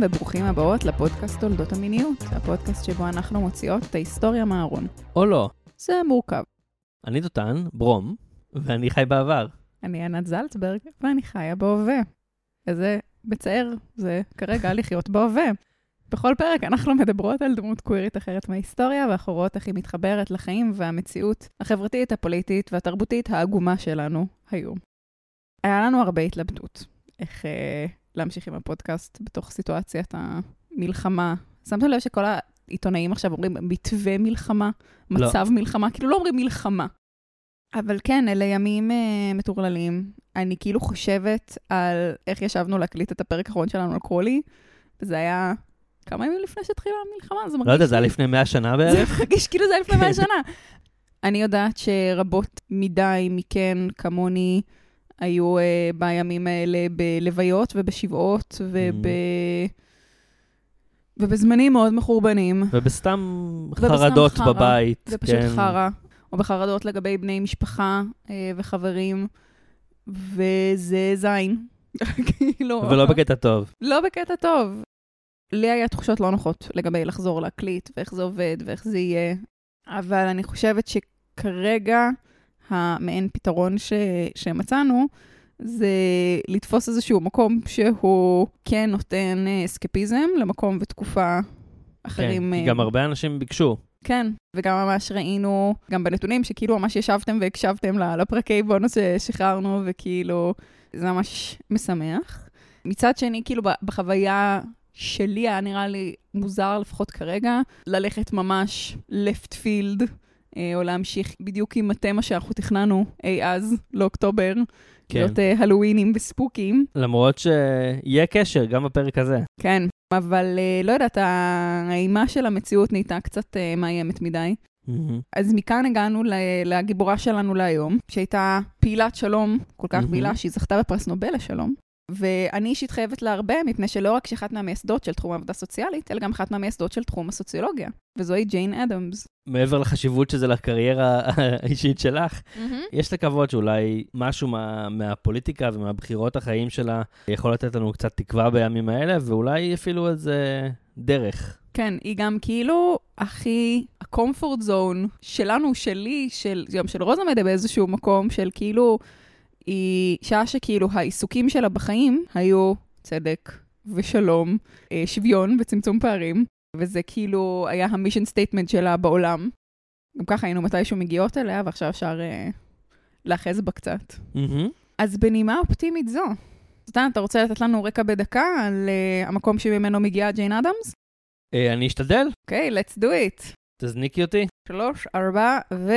שלום וברוכים הבאות לפודקאסט תולדות המיניות, הפודקאסט שבו אנחנו מוציאות את ההיסטוריה מהארון. או לא. זה מורכב. אני דותן, ברום, ואני חי בעבר. אני ענת זלצברג, ואני חיה בהווה. איזה מצער זה כרגע לחיות בהווה. בכל פרק אנחנו מדברות על דמות קווירית אחרת מההיסטוריה, ואנחנו רואות איך היא מתחברת לחיים והמציאות החברתית, הפוליטית והתרבותית העגומה שלנו היום. היה לנו הרבה התלבטות איך אה, להמשיך עם הפודקאסט בתוך סיטואציית המלחמה. שמתם לב שכל העיתונאים עכשיו אומרים מתווה מלחמה, לא. מצב מלחמה, כאילו לא אומרים מלחמה. אבל כן, אלה ימים אה, מטורללים. אני כאילו חושבת על איך ישבנו להקליט את הפרק האחרון שלנו על קרולי, וזה היה כמה ימים לפני שהתחילה המלחמה, זה מרגיש... לא יודע, זה היה לפני 100 שנה זה בערך? מרגיש כאילו זה היה לפני 100 שנה. אני יודעת שרבות מדי מכן, כמוני, היו uh, בימים האלה בלוויות ובשבעות וב... ובזמנים מאוד מחורבנים. ובסתם חרדות חרא. בבית. זה פשוט כן. חרא. או בחרדות לגבי בני משפחה uh, וחברים, וזה זין. כאילו... ולא בקטע טוב. לא בקטע טוב. לי היה תחושות לא נוחות לגבי לחזור להקליט, ואיך זה עובד, ואיך זה יהיה. אבל אני חושבת שכרגע המעין פתרון ש... שמצאנו, זה לתפוס איזשהו מקום שהוא כן נותן אה, אסקפיזם למקום ותקופה אחרים. כן, אה, גם הרבה אנשים ביקשו. כן, וגם ממש ראינו, גם בנתונים, שכאילו ממש ישבתם והקשבתם לפרקי בונוס ששחררנו, וכאילו, זה ממש משמח. מצד שני, כאילו, בחוויה שלי היה נראה לי מוזר, לפחות כרגע, ללכת ממש left field, או להמשיך בדיוק עם התמה שאנחנו תכננו אי אז, לאוקטובר, כן. להיות אה, הלואוינים וספוקים. למרות שיהיה קשר גם בפרק הזה. כן, אבל אה, לא יודעת, האימה של המציאות נהייתה קצת אה, מאיימת מדי. מהמם. אז מכאן הגענו לגיבורה שלנו להיום, שהייתה פעילת שלום, כל כך מהמם. פעילה, שהיא זכתה בפרס נובל לשלום. ואני אישית חייבת לה הרבה, מפני שלא רק שאחת מהמייסדות של תחום העבודה הסוציאלית, אלא גם אחת מהמייסדות של תחום הסוציולוגיה, וזוהי ג'יין אדמס. מעבר לחשיבות שזה לקריירה האישית שלך, יש לקוות שאולי משהו מה, מהפוליטיקה ומהבחירות החיים שלה יכול לתת לנו קצת תקווה בימים האלה, ואולי אפילו איזה דרך. כן, היא גם כאילו הכי, ה-comfort zone שלנו, שלי, של, גם של רוזמדה באיזשהו מקום, של כאילו, אישה שכאילו העיסוקים שלה בחיים היו צדק ושלום, אה, שוויון וצמצום פערים, וזה כאילו היה ה mission statement שלה בעולם. גם ככה היינו מתישהו מגיעות אליה, ועכשיו אפשר אה, לאחז בה קצת. מהמם. אז בנימה אופטימית זו, סטן, אתה רוצה לתת לנו רקע בדקה על אה, המקום שממנו מגיעה ג'יין אדמס? אה, אני אשתדל, אוקיי, let's do it. תזניקי אותי. שלוש, ארבע, ו...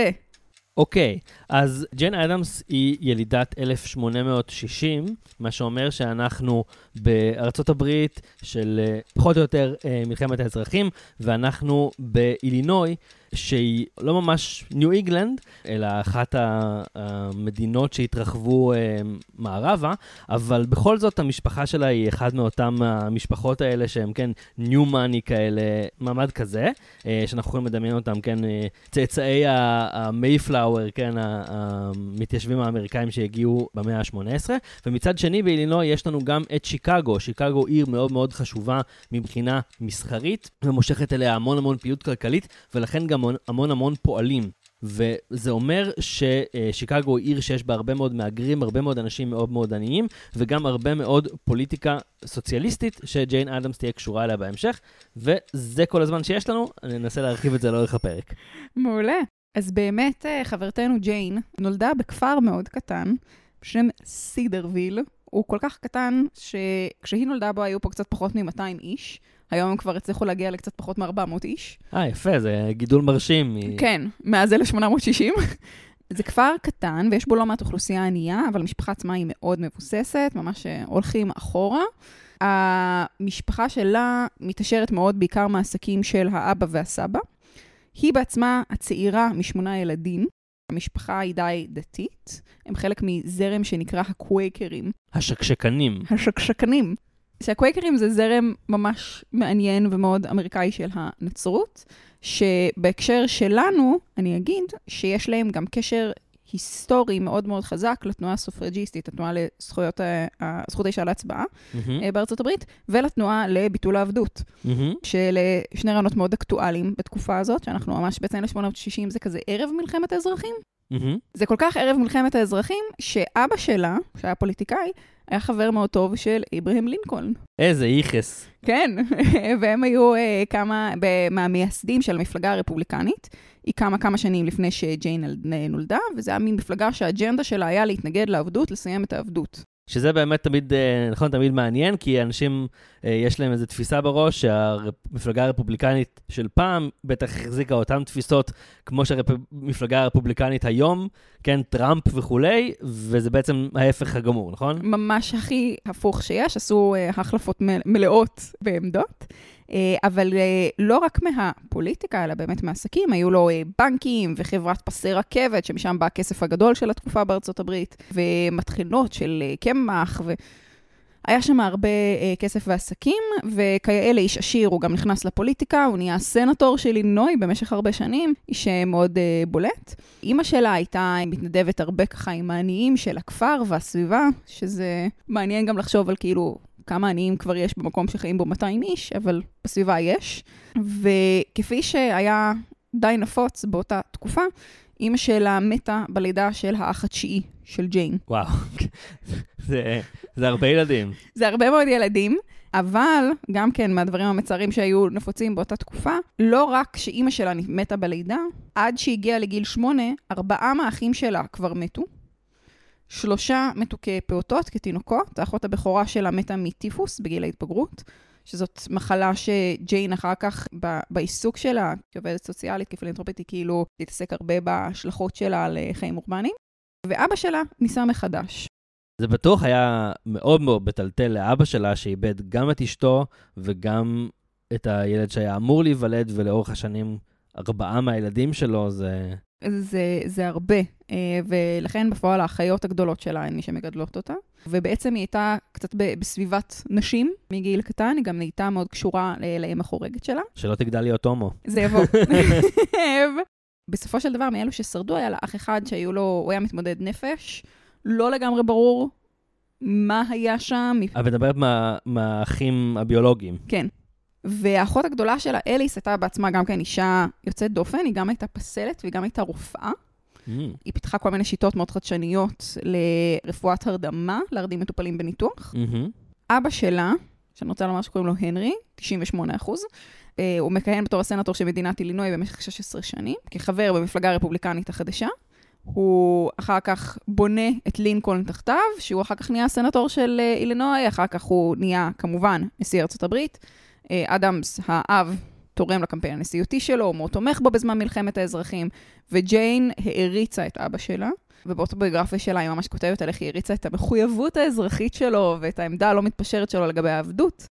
אוקיי, אז ג'יין אדמס היא ילידת 1860, מה שאומר שאנחנו בארצות הברית של אה, פחות או יותר אה, מלחמת האזרחים, ואנחנו באילינוי, שהיא לא ממש ניו איגלנד, אלא אחת המדינות שהתרחבו אה, מערבה, אבל בכל זאת המשפחה שלה היא אחת מאותן המשפחות האלה שהם כן ניו מאני כאלה, מעמד כזה, אה, שאנחנו יכולים לדמיין אותם, כן, אה, צאצאי המייפלאואר, כן, המתיישבים האמריקאים שהגיעו במאה ה-18, ומצד שני באילינוי יש לנו גם את שיקגו, שיקגו עיר מאוד מאוד חשובה מבחינה מסחרית, ומושכת אליה המון המון פעילות כלכלית, ולכן גם המון המון, המון פועלים. וזה אומר ששיקגו היא עיר שיש בה הרבה מאוד מהגרים, הרבה מאוד אנשים מאוד מאוד עניים, וגם הרבה מאוד פוליטיקה סוציאליסטית שג'יין אדמס תהיה קשורה אליה בהמשך, וזה כל הזמן שיש לנו, אני אנסה להרחיב את זה לאורך הפרק. מעולה. אז באמת, אה, חברתנו ג'יין נולדה בכפר מאוד קטן, בשם סידרוויל. הוא כל כך קטן, שכשהיא נולדה בו היו פה קצת פחות מ-200 איש. היום הם כבר הצליחו להגיע לקצת פחות מ-400 איש. אה, יפה, זה גידול מרשים. כן, מאז 1860. זה כפר קטן, ויש בו לא מעט אוכלוסייה ענייה, אבל המשפחה עצמה היא מאוד מבוססת, ממש אה, הולכים אחורה. המשפחה שלה מתעשרת מאוד בעיקר מהעסקים של האבא והסבא. היא בעצמה הצעירה משמונה ילדים. המשפחה היא די דתית, הם חלק מזרם שנקרא הקווייקרים, השקשקנים. השקשקנים. שהקווייקרים זה זרם ממש מעניין ומאוד אמריקאי של הנצרות, שבהקשר שלנו, אני אגיד שיש להם גם קשר היסטורי מאוד מאוד חזק לתנועה הסופרג'יסטית, התנועה לזכויות, ה- זכות האישה להצבעה אה, בארצות הברית, ולתנועה לביטול העבדות, מהמם. שאלה שני רעיונות מאוד אקטואליים בתקופה הזאת, שאנחנו ממש בעצם 1860 זה כזה ערב מלחמת האזרחים. מהמם. זה כל כך ערב מלחמת האזרחים, שאבא שלה, שהיה פוליטיקאי, היה חבר מאוד טוב של אברהם לינקולן. איזה איכס. כן, והם היו אה, כמה מהמייסדים של המפלגה הרפובליקנית. היא קמה כמה שנים לפני שג'יין נולדה, וזה היה מין מפלגה שהאג'נדה שלה היה להתנגד לעבדות, לסיים את העבדות. שזה באמת תמיד, אה, נכון, תמיד מעניין, כי אנשים, אה, יש להם איזו תפיסה בראש שהמפלגה הרפובליקנית של פעם בטח החזיקה אותן תפיסות כמו שהמפלגה הרפובליקנית היום, כן, טראמפ וכולי, וזה בעצם ההפך הגמור, נכון? ממש הכי הפוך שיש, עשו אה, החלפות מלאות בעמדות. אה, אבל אה, לא רק מהפוליטיקה, אלא באמת מעסקים, היו לו אה, בנקים וחברת פסי רכבת, שמשם בא הכסף הגדול של התקופה בארצות הברית, ומטחנות של קמח, ו... היה שם הרבה כסף ועסקים, וכאלה איש עשיר, הוא גם נכנס לפוליטיקה, הוא נהיה סנטור של אילינוי במשך הרבה שנים, איש מאוד בולט. אימא שלה הייתה מתנדבת הרבה ככה עם העניים של הכפר והסביבה, שזה מעניין גם לחשוב על כאילו כמה עניים כבר יש במקום שחיים בו 200 איש, אבל בסביבה יש. וכפי שהיה די נפוץ באותה תקופה, אימא שלה מתה בלידה של האח התשיעי של ג'יין. וואו, זה, זה הרבה ילדים. זה הרבה מאוד ילדים, אבל גם כן מהדברים המצערים שהיו נפוצים באותה תקופה, לא רק שאימא שלה מתה בלידה, עד שהגיעה לגיל שמונה, ארבעה מהאחים שלה כבר מתו. שלושה מתו כפעוטות, כתינוקות, האחות הבכורה שלה מתה מטיפוס בגיל ההתבגרות, שזאת מחלה שג'יין אחר כך, ב- בעיסוק שלה, כעובדת סוציאלית, כפילנטרופית, היא כאילו להתעסק הרבה בהשלכות שלה על אה, חיים אורבניים. ואבא שלה ניסה מחדש. זה בטוח היה מאוד מאוד מטלטל לאבא שלה, שאיבד גם את אשתו וגם את הילד שהיה אמור להיוולד, ולאורך השנים ארבעה מהילדים שלו, זה... זה, זה הרבה, אה, ולכן בפועל האחיות הגדולות שלה הן מי שמגדלות אותה. ובעצם היא הייתה קצת בסביבת נשים מגיל קטן, היא גם נהייתה מאוד קשורה לאם החורגת שלה. שלא תגדל להיות הומו. זה יבוא. בסופו של דבר, מאלו ששרדו, היה לה אח אחד שהיו לו, הוא היה מתמודד נפש, לא לגמרי ברור מה היה שם. את מדברת מה- מהאחים הביולוגיים. כן. והאחות הגדולה שלה, אליס, הייתה בעצמה גם כן אישה יוצאת דופן, היא גם הייתה פסלת והיא גם הייתה רופאה. Mm, היא פיתחה כל מיני שיטות מאוד חדשניות לרפואת הרדמה, להרדים מטופלים בניתוח. מהמם. אבא שלה, שאני רוצה לומר שקוראים לו הנרי, 98 אחוז, אה, הוא מכהן בתור הסנטור של מדינת אילינוי במשך 16 שנים, כחבר במפלגה הרפובליקנית החדשה. הוא אחר כך בונה את לינקולן תחתיו, שהוא אחר כך נהיה הסנטור של אה, אילינוי, אחר כך הוא נהיה כמובן נשיא ארצות הברית. אה, אדמס, האב, תורם לקמפיין הנשיאותי שלו, הוא מאוד תומך בו בזמן מלחמת האזרחים, וג'יין העריצה את אבא שלה. ובאוטוביוגרפיה שלה היא ממש כותבת על איך היא הריצה את המחויבות האזרחית שלו ואת העמדה הלא מתפשרת שלו לגבי העבדות.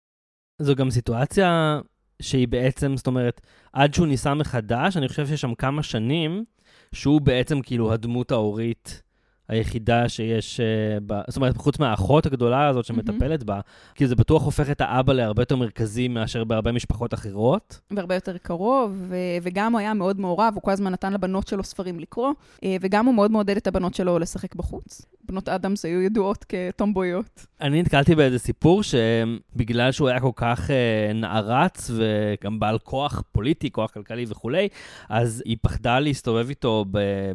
זו גם סיטואציה שהיא בעצם, זאת אומרת, עד שהוא ניסה מחדש, אני חושב שיש שם כמה שנים, שהוא בעצם כאילו הדמות ההורית היחידה שיש, ב... זאת אומרת, חוץ מהאחות הגדולה הזאת שמטפלת בה, כי זה בטוח הופך את האבא להרבה יותר מרכזי מאשר בהרבה משפחות אחרות. והרבה יותר קרוב, ו- וגם הוא היה מאוד מעורב, הוא כל הזמן נתן לבנות שלו ספרים לקרוא, אה, וגם הוא מאוד מעודד את הבנות שלו לשחק בחוץ. בנות אדמס היו ידועות כטומבויות. אני נתקלתי באיזה סיפור שבגלל שהוא היה כל כך uh, נערץ וגם בעל כוח פוליטי, כוח כלכלי וכולי, אז היא פחדה להסתובב איתו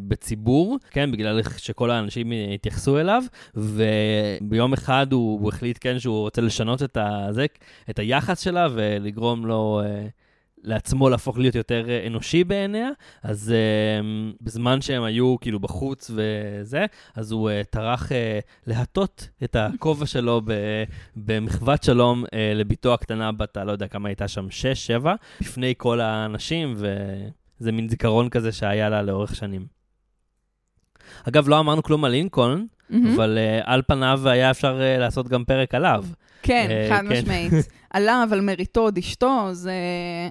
בציבור, כן, בגלל שכל האנשים התייחסו אליו, וביום אחד הוא, הוא החליט, כן, שהוא רוצה לשנות את, הזה, את היחס שלה ולגרום לו... Uh, לעצמו להפוך להיות יותר אה, אנושי בעיניה, אז uh, בזמן שהם היו כאילו בחוץ וזה, אז הוא uh, טרח uh, להטות את הכובע שלו ב- במחוות שלום uh, לביתו הקטנה בת, לא יודע כמה הייתה שם, 6-7, לפני כל האנשים, וזה מין זיכרון כזה שהיה לה לאורך שנים. אגב, לא אמרנו כלום על לינקולן. אבל uh, על פניו היה אפשר uh, לעשות גם פרק עליו. כן, אה, חד כן. משמעית. עליו, על מריטוד, אשתו, זה,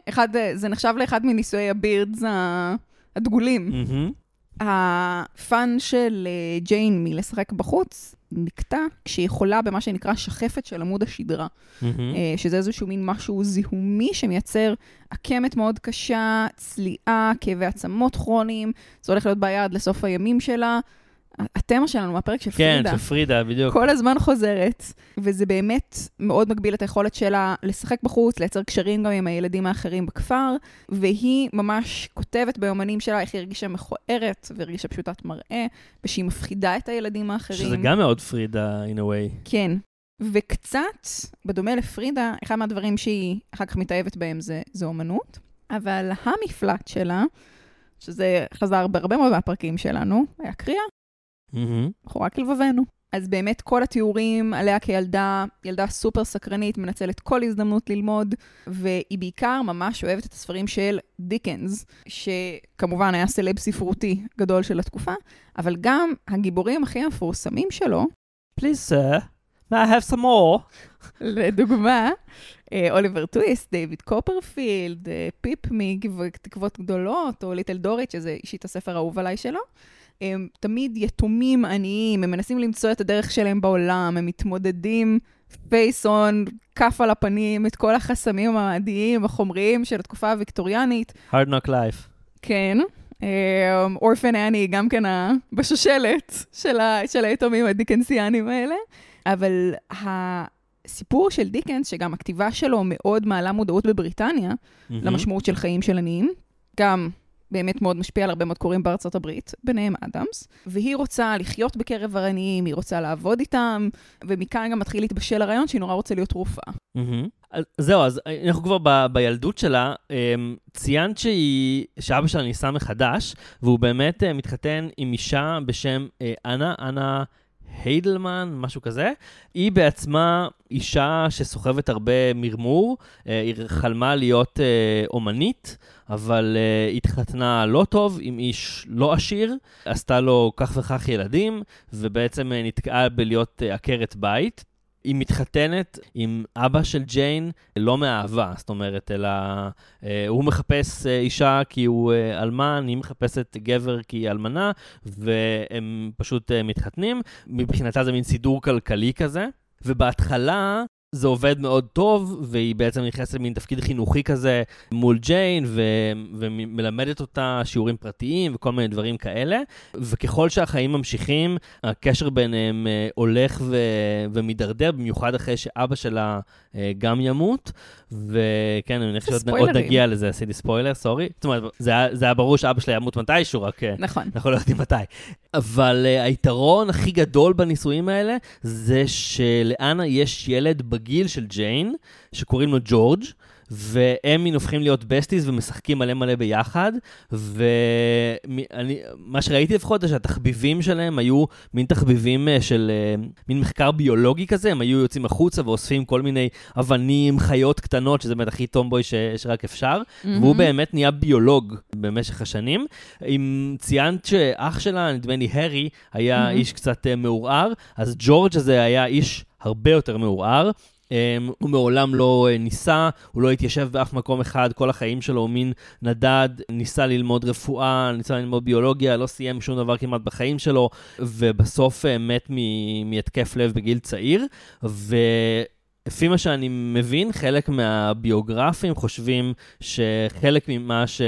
אחד, זה נחשב לאחד מנישואי הבירדס הדגולים. הפאן של אה, ג'יין מלשחק בחוץ נקטע כשהיא חולה במה שנקרא שחפת של עמוד השדרה. אה, שזה איזשהו מין משהו זיהומי שמייצר עקמת מאוד קשה, צליעה, כאבי עצמות כרוניים, זה הולך להיות בעיה עד לסוף הימים שלה. התמה שלנו מהפרק של כן, פרידה. של פרידה, בדיוק. כל הזמן חוזרת, וזה באמת מאוד מגביל את היכולת שלה לשחק בחוץ, לייצר קשרים גם עם הילדים האחרים בכפר, והיא ממש כותבת ביומנים שלה איך היא הרגישה מכוערת, והרגישה פשוטת מראה, ושהיא מפחידה את הילדים האחרים. שזה גם מאוד פרידה, in a way. כן. וקצת, בדומה לפרידה, אחד מהדברים שהיא אחר כך מתאהבת בהם זה, זה אומנות, אבל המפלט שלה, שזה חזר בהרבה מאוד מהפרקים שלנו, היה קריאה. מהמם. בחורה כלבבנו. אז באמת כל התיאורים עליה כילדה, ילדה סופר סקרנית, מנצלת כל הזדמנות ללמוד, והיא בעיקר ממש אוהבת את הספרים של דיקנס, שכמובן היה סלב ספרותי גדול של התקופה, אבל גם הגיבורים הכי המפורסמים שלו, Please, sir, may I have some more? לדוגמה, אה, אוליבר טוויסט, דיוויד קופרפילד, אה, פיפ מתקוות גדולות, או ליטל דורית, שזה אישית הספר האהוב עליי שלו. הם תמיד יתומים עניים, הם מנסים למצוא את הדרך שלהם בעולם, הם מתמודדים face on, כף על הפנים, את כל החסמים המעמדיים, החומריים של התקופה הוויקטוריאנית. hard knock life. כן. אורפן אני גם כן בשושלת של, ה- של היתומים הדיקנסיאנים האלה. אבל הסיפור של דיקנס, שגם הכתיבה שלו מאוד מעלה מודעות בבריטניה, מהמם. למשמעות של חיים של עניים, גם באמת מאוד משפיע על הרבה מאוד קוראים בארצות הברית, ביניהם אדמס, והיא רוצה לחיות בקרב העניים, היא רוצה לעבוד איתם, ומכאן גם מתחיל להתבשל הרעיון שהיא נורא רוצה להיות רופאה. מהמם. אז זהו, אז אנחנו כבר ב, בילדות שלה, אמ, ציינת שהיא, שאבא שלה נישא מחדש, והוא באמת אה, מתחתן עם אישה בשם אה, אנה, אנה היידלמן, משהו כזה. היא בעצמה אישה שסוחבת הרבה מרמור, אה, היא חלמה להיות אה, אומנית, אבל אה, התחתנה לא טוב עם איש לא עשיר, עשתה לו כך וכך ילדים, ובעצם אה, נתקעה בלהיות אה, עקרת בית. היא מתחתנת עם אבא של ג'יין, לא מאהבה, זאת אומרת, אלא אה, הוא מחפש אה, אישה כי הוא אה, אלמן, היא מחפשת גבר כי היא אלמנה, והם פשוט מתחתנים. מבחינתה זה מין סידור כלכלי כזה. ובהתחלה זה עובד מאוד טוב, והיא בעצם נכנסת למין תפקיד חינוכי כזה מול ג'יין, ו- ומלמדת אותה שיעורים פרטיים וכל מיני דברים כאלה. וככל שהחיים ממשיכים, הקשר ביניהם אה, הולך ו- ומידרדר, במיוחד אחרי שאבא שלה אה, גם ימות. וכן, אני מניח שעוד. נגיע לזה, עשיתי ספוילר, sorry. זאת אומרת, זה היה, זה היה ברור שאבא שלה ימות מתישהו, רק... אה, נכון. אנחנו לא יודעים מתי. אבל אה, היתרון הכי גדול בנישואים האלה, זה שלאנה יש ילד בגיל של ג'יין, שקוראים לו ג'ורג', והם הופכים להיות besties ומשחקים מלא מלא ביחד, ומה שראיתי לפחות זה שהתחביבים שלהם היו מין תחביבים אה, של אה, מין מחקר ביולוגי כזה, הם היו יוצאים החוצה ואוספים כל מיני אבנים, חיות קטנות, שזה באמת הכי טומבוי ש- שרק אפשר. והוא באמת נהיה ביולוג במשך השנים. אם ציינת שאח שלה, נדמה לי הרי, היה מהמם. איש קצת אה, מעורער, אז ג'ורג' הזה היה איש הרבה יותר מעורער. Um, הוא מעולם לא uh, ניסה, הוא לא התיישב באף מקום אחד, כל החיים שלו הוא מין נדד, ניסה ללמוד רפואה, ניסה ללמוד ביולוגיה, לא סיים שום דבר כמעט בחיים שלו, ובסוף uh, מת מהתקף לב בגיל צעיר. ו... לפי מה שאני מבין, חלק מהביוגרפים חושבים שחלק ממה ש...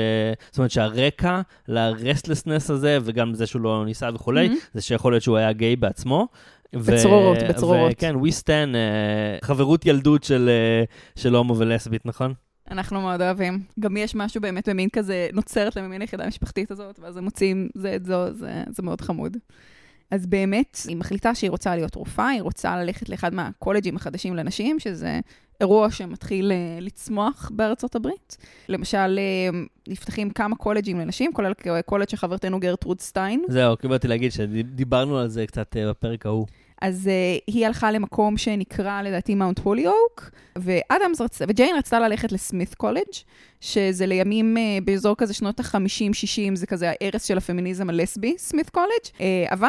זאת אומרת שהרקע לרסטלסנס הזה, וגם זה שהוא לא ניסה וכולי, מהמם. זה שיכול להיות שהוא היה גיי בעצמו. ו- בצרורות, בצרורות. וכן, we stand, uh, חברות ילדות של, אה, של הומו ולסבית, נכון? אנחנו מאוד אוהבים. גם יש משהו באמת במין כזה, נוצרת להם ממין היחידה המשפחתית הזאת, ואז הם מוצאים זה את זו, זה, זה מאוד חמוד. אז באמת, היא מחליטה שהיא רוצה להיות רופאה, היא רוצה ללכת לאחד מהקולג'ים החדשים לנשים, שזה אירוע שמתחיל אה, לצמוח בארצות הברית. למשל, נפתחים כמה קולג'ים לנשים, כולל קולג' של חברתנו גרטרוד סטיין. זהו, כי באתי להגיד שדיברנו על זה קצת בפרק ההוא. אז uh, היא הלכה למקום שנקרא לדעתי מאונט הוליוק, ואדמס רצתה, וג'יין רצתה ללכת לסמית קולג', שזה לימים uh, באזור כזה שנות ה-50-60, זה כזה הערש של הפמיניזם הלסבי, סמית קולג', uh, אבל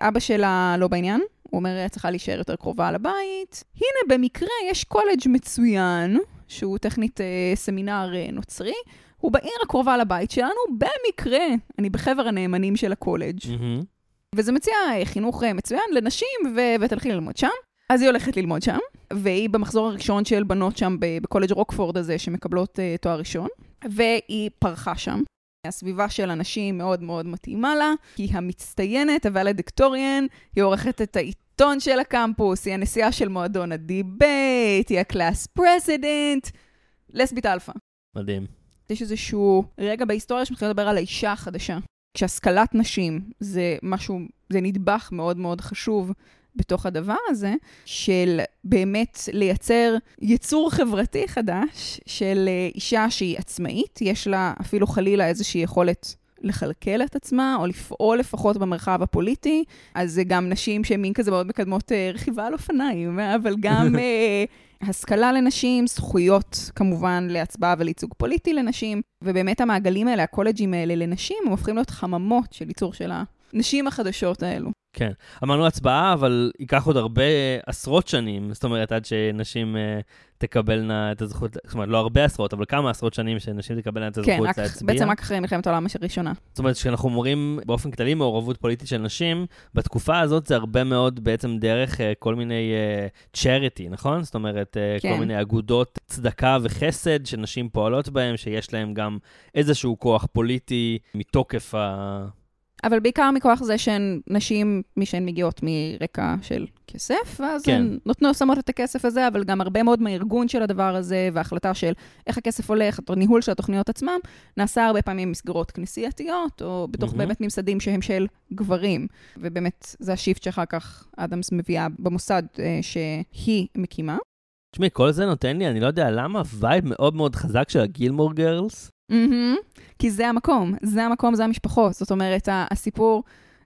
אבא שלה לא בעניין, הוא אומר, "את צריכה להישאר יותר קרובה לבית. הנה, במקרה יש קולג' מצוין, שהוא טכנית uh, סמינר uh, נוצרי, הוא בעיר הקרובה לבית שלנו, במקרה, אני בחבר הנאמנים של הקולג'. מהמם. וזה מציע חינוך אה, מצוין לנשים, ו- ותלכי ללמוד שם. אז היא הולכת ללמוד שם, והיא במחזור הראשון של בנות שם בקולג' רוקפורד הזה, שמקבלות uh, תואר ראשון, והיא פרחה שם. הסביבה של אנשים מאוד מאוד מתאימה לה, היא המצטיינת, ה valedictorian, היא עורכת את העיתון של הקמפוס, היא הנשיאה של מועדון הדיבייט, היא ה class president, לסבית אלפא. מדהים. יש איזשהו רגע בהיסטוריה שמתחיל לדבר על האישה החדשה. כשהשכלת נשים זה משהו, זה נדבך מאוד מאוד חשוב בתוך הדבר הזה, של באמת לייצר יצור חברתי חדש של אה, אישה שהיא עצמאית, יש לה אפילו חלילה איזושהי יכולת לכלכל את עצמה, או לפעול לפחות במרחב הפוליטי. אז זה גם נשים שהן מין כזה מאוד מקדמות אה, רכיבה על אופניים, אבל גם אה, השכלה לנשים, זכויות כמובן להצבעה ולייצוג פוליטי לנשים, ובאמת המעגלים האלה, הקולג'ים האלה לנשים, הם הופכים להיות חממות של ייצור של הנשים החדשות האלו. כן. אמרנו הצבעה, אבל ייקח עוד הרבה עשרות שנים, זאת אומרת, עד שנשים uh, תקבלנה את הזכות, זאת אומרת, לא הרבה עשרות, אבל כמה עשרות שנים שנשים תקבלנה את כן, הזכות רק, להצביע. בעצם רק אחרי מלחמת העולם הראשונה. זאת אומרת, כשאנחנו אומרים באופן כללי מעורבות פוליטית של נשים, בתקופה הזאת זה הרבה מאוד בעצם דרך uh, כל מיני uh, charity, נכון? זאת אומרת, uh, כן. כל מיני אגודות צדקה וחסד שנשים פועלות בהן, שיש להן גם איזשהו כוח פוליטי מתוקף ה... אבל בעיקר מכוח זה שהן נשים, מי שהן מגיעות מרקע של כסף, ואז כן. הן נותנות, שמות את הכסף הזה, אבל גם הרבה מאוד מהארגון של הדבר הזה, וההחלטה של איך הכסף הולך, או ניהול של התוכניות עצמם, נעשה הרבה פעמים במסגרות כנסייתיות, או בתוך מהמם. באמת ממסדים שהם של גברים. ובאמת, זה ה shift שאחר כך אדמס מביאה במוסד אה, שהיא מקימה. תשמעי, כל זה נותן לי, אני לא יודע למה, vibe מאוד מאוד חזק של הגילמור גרלס. Mm-hmm. כי זה המקום, זה המקום, זה המשפחות. זאת אומרת, הסיפור,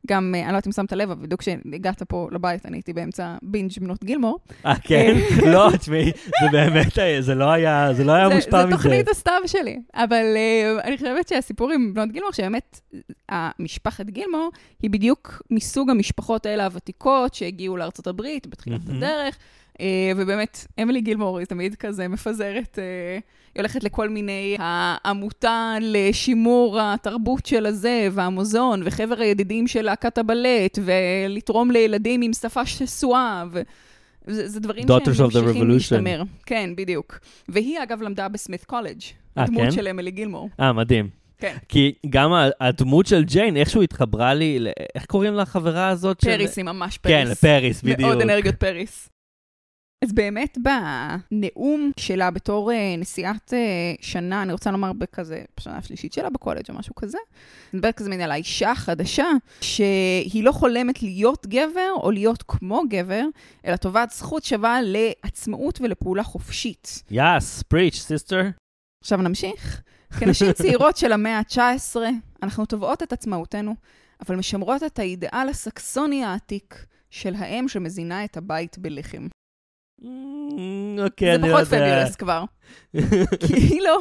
גם, אה, אני לא יודעת אם שמת לב, אבל בדיוק כשהגעת פה לבית, אני הייתי באמצע בינג' בנות גילמור. אה, כן? לא, תשמעי, זה באמת, זה לא היה, זה לא היה זה, מושפע זה מזה. תוכנית הסתיו שלי. אבל uh, אני חושבת שהסיפור עם בנות גילמור, שבאמת, המשפחת גילמור, היא בדיוק מסוג המשפחות האלה הוותיקות שהגיעו לארצות הברית בתחילת מהמם. הדרך. Uh, ובאמת, אמילי גילמור היא תמיד כזה מפזרת, uh, היא הולכת לכל מיני, העמותה לשימור התרבות של הזה, והמוזיאון, וחבר הידידים של להקת הבלט, ולתרום לילדים עם שפה שסועה, ו... זה, זה דברים Daughters שהם of the ממשיכים Revolution. להשתמר. כן, בדיוק. והיא, אגב, למדה בסמית קולג', אה, הדמות כן? של אמילי גילמור. אה, מדהים. כן. כי גם הדמות של ג'יין, איכשהו התחברה לי, איך קוראים לחברה הזאת? של- פריס היא ממש כן, פריס. לפריס, בדיוק. מאוד אנרגיות פריס. אז באמת בנאום שלה בתור אה, נשיאת אה, שנה, אני רוצה לומר בכזה, בשנה השלישית שלה בקולג' או משהו כזה, אני מדברת כזה מין על האישה החדשה, שהיא לא חולמת להיות גבר או להיות כמו גבר, אלא תובעת זכות שווה לעצמאות ולפעולה חופשית. יאס, פריץ', סיסטר. עכשיו נמשיך. כנשים צעירות של המאה ה-19, אנחנו תובעות את עצמאותנו, אבל משמרות את האידאל הסקסוני העתיק של האם שמזינה את הבית בלחם. אמ, אוקיי, זה אני לא פחות יודע. פביולס כבר. כאילו,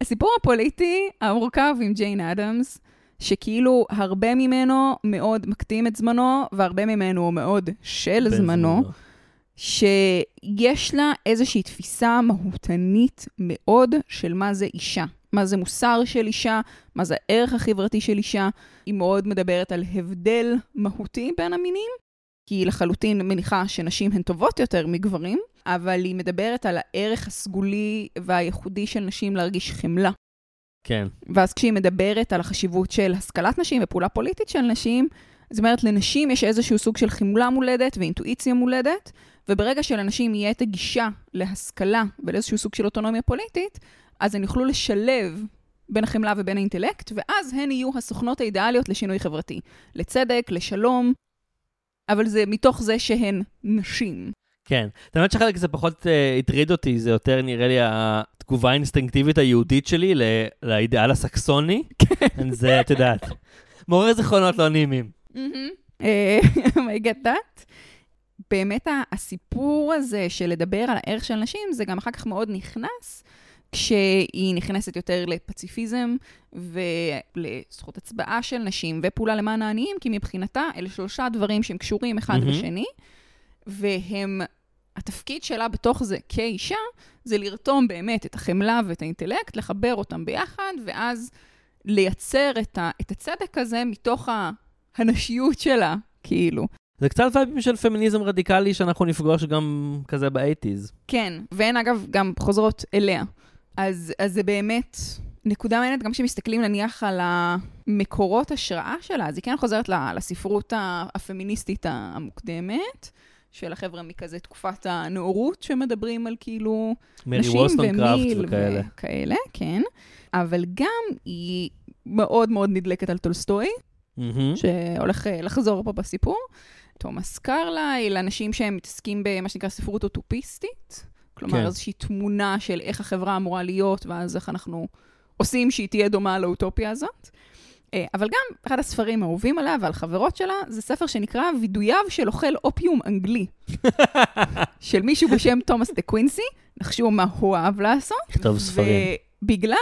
הסיפור הפוליטי המורכב עם ג'יין אדמס, שכאילו הרבה ממנו מאוד מקטים את זמנו, והרבה ממנו מאוד של זמנו, שיש לה איזושהי תפיסה מהותנית מאוד של מה זה אישה. מה זה מוסר של אישה, מה זה הערך החברתי של אישה. היא מאוד מדברת על הבדל מהותי בין המינים, כי היא לחלוטין מניחה שנשים הן טובות יותר מגברים, אבל היא מדברת על הערך הסגולי והייחודי של נשים להרגיש חמלה. כן. ואז כשהיא מדברת על החשיבות של השכלת נשים ופעולה פוליטית של נשים, זאת אומרת, לנשים יש איזשהו סוג של חמלה מולדת ואינטואיציה מולדת, וברגע שלנשים יהיה את הגישה להשכלה ולאיזשהו סוג של אוטונומיה פוליטית, אז הן יוכלו לשלב בין החמלה ובין האינטלקט, ואז הן יהיו הסוכנות האידיאליות לשינוי חברתי, לצדק, לשלום, אבל זה מתוך זה שהן נשים. כן. האמת שחלק זה פחות uh, הטריד אותי, זה יותר נראה לי התגובה האינסטינקטיבית היהודית שלי ל- לאידאל הסקסוני. כן. זה, את יודעת, מעורר זיכרונות לא נעימים. אה, I get that. באמת הסיפור הזה של לדבר על הערך של נשים, זה גם אחר כך מאוד נכנס, כשהיא נכנסת יותר לפציפיזם ולזכות הצבעה של נשים ופעולה למען העניים, כי מבחינתה אלה שלושה דברים שהם קשורים אחד מהמם. בשני, והם, התפקיד שלה בתוך זה כאישה, זה לרתום באמת את החמלה ואת האינטלקט, לחבר אותם ביחד, ואז לייצר את, ה, את הצדק הזה מתוך ה, הנשיות שלה, כאילו. זה קצת וייבים של פמיניזם רדיקלי שאנחנו נפגוש גם כזה באייטיז. כן, והן אגב גם חוזרות אליה. אז, אז זה באמת נקודה מעניינת, גם כשמסתכלים נניח על המקורות השראה שלה, אז היא כן חוזרת לספרות הפמיניסטית המוקדמת, של החבר'ה מכזה תקופת הנאורות, שמדברים על כאילו נשים ומיל וכאלה. וכאלה, כן. אבל גם היא מאוד מאוד נדלקת על טולסטוי, mm-hmm. שהולך אה, לחזור פה בסיפור. תומאס קרלייל, אנשים שהם מתעסקים במה שנקרא ספרות אוטופיסטית. כלומר, כן. איזושהי תמונה של איך החברה אמורה להיות, ואז איך אנחנו עושים שהיא תהיה דומה לאוטופיה הזאת. אה, אבל גם אחד הספרים האהובים עליה ועל חברות שלה, זה ספר שנקרא וידויו של אוכל אופיום אנגלי. של מישהו בשם תומאס דה קווינסי, נחשו מה הוא אהב לעשות. לכתוב ספרים. ובגלל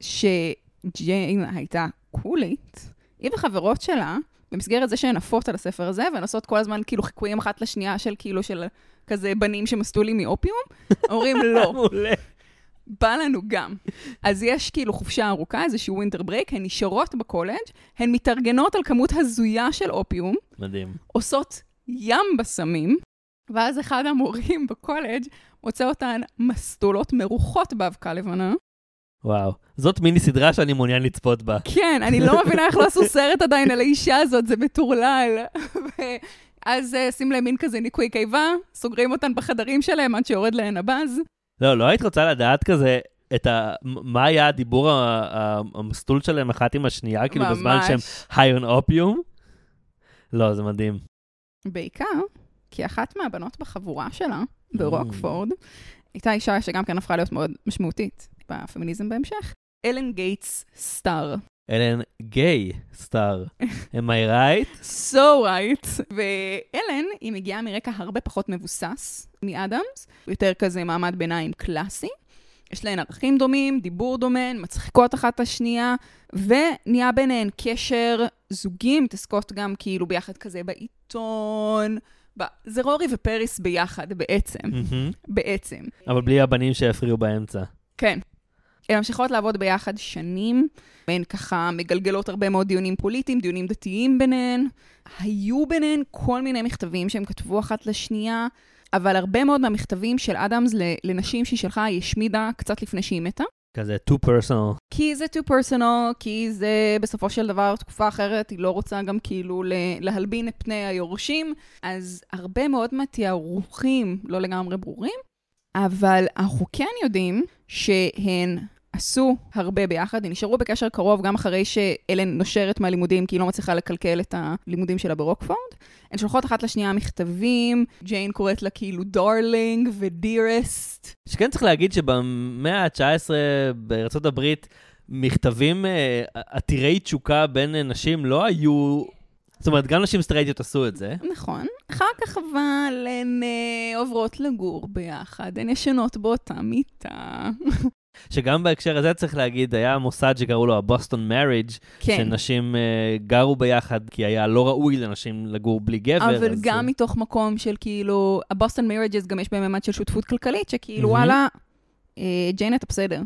שג'יין הייתה קולית, היא וחברות שלה, במסגרת זה שהן עפות על הספר הזה, והן עושות כל הזמן כאילו חיקויים אחת לשנייה של כאילו של כזה בנים שמסטולים מאופיום, אומרים לא. בא לנו גם. אז יש כאילו חופשה ארוכה, איזשהו winter break, הן נשארות בקולג', הן מתארגנות על כמות הזויה של אופיום. מדהים. עושות ים בסמים, ואז אחד המורים בקולג' מוצא אותן מסטולות מרוחות באבקה לבנה. וואו, זאת מיני סדרה שאני מעוניין לצפות בה. כן, אני לא מבינה איך לא עשו סרט עדיין על האישה הזאת, זה מטורלל. אז uh, שים להם מין כזה ניקוי קיבה, סוגרים אותן בחדרים שלהם עד שיורד להן הבאז. לא, לא היית רוצה לדעת כזה את ה... מה היה הדיבור המסלול שלהם אחת עם השנייה, כאילו בזמן שהם high on opium? לא, זה מדהים. בעיקר, כי אחת מהבנות בחבורה שלה, ברוקפורד, mm. הייתה אישה שגם כן הפכה להיות מאוד משמעותית בפמיניזם בהמשך, אלן גייטס סטאר. אלן גיי סטאר. am I right? so right. ואלן, היא מגיעה מרקע הרבה פחות מבוסס מאדמס, יותר כזה מעמד ביניים קלאסי. יש להן ערכים דומים, דיבור דומה, מצחיקות אחת את השנייה, ונהיה ביניהן קשר זוגי, מתעסקות גם כאילו ביחד כזה בעיתון. ב... זה רורי ופריס ביחד בעצם, mm-hmm. בעצם. אבל בלי הבנים שהפריעו באמצע. כן. הן ממשיכות לעבוד ביחד שנים, והן ככה מגלגלות הרבה מאוד דיונים פוליטיים, דיונים דתיים ביניהן. היו ביניהן כל מיני מכתבים שהם כתבו אחת לשנייה, אבל הרבה מאוד מהמכתבים של אדמס לנשים שהיא שלחה, היא השמידה קצת לפני שהיא מתה. כזה too personal. כי זה too personal, כי זה בסופו של דבר תקופה אחרת, היא לא רוצה גם כאילו להלבין את פני היורשים, אז הרבה מאוד מהתיארוכים לא לגמרי ברורים, אבל אנחנו כן יודעים שהן עשו הרבה ביחד, הן נשארו בקשר קרוב גם אחרי שאלן נושרת מהלימודים, כי היא לא מצליחה לקלקל את הלימודים שלה ברוקפורד. הן שולחות אחת לשנייה מכתבים, ג'יין קוראת לה כאילו darling ו dearest. שכן צריך להגיד שבמאה ה-19 בארצות הברית, מכתבים אה, עתירי תשוקה בין נשים לא היו... זאת אומרת, גם נשים סטרייטיות עשו את זה. נכון. אחר כך אבל הן אה, עוברות לגור ביחד, הן ישנות באותה מיטה. שגם בהקשר הזה צריך להגיד, היה מוסד שקראו לו הבוסטון מריג', כן. שנשים uh, גרו ביחד, כי היה לא ראוי לנשים לגור בלי גבר. אבל אז... גם מתוך מקום של כאילו, הבוסטון מריג'ס גם יש בהם ממד של שותפות כלכלית, שכאילו, mm-hmm. וואלה, uh, ג'יין, אתה בסדר.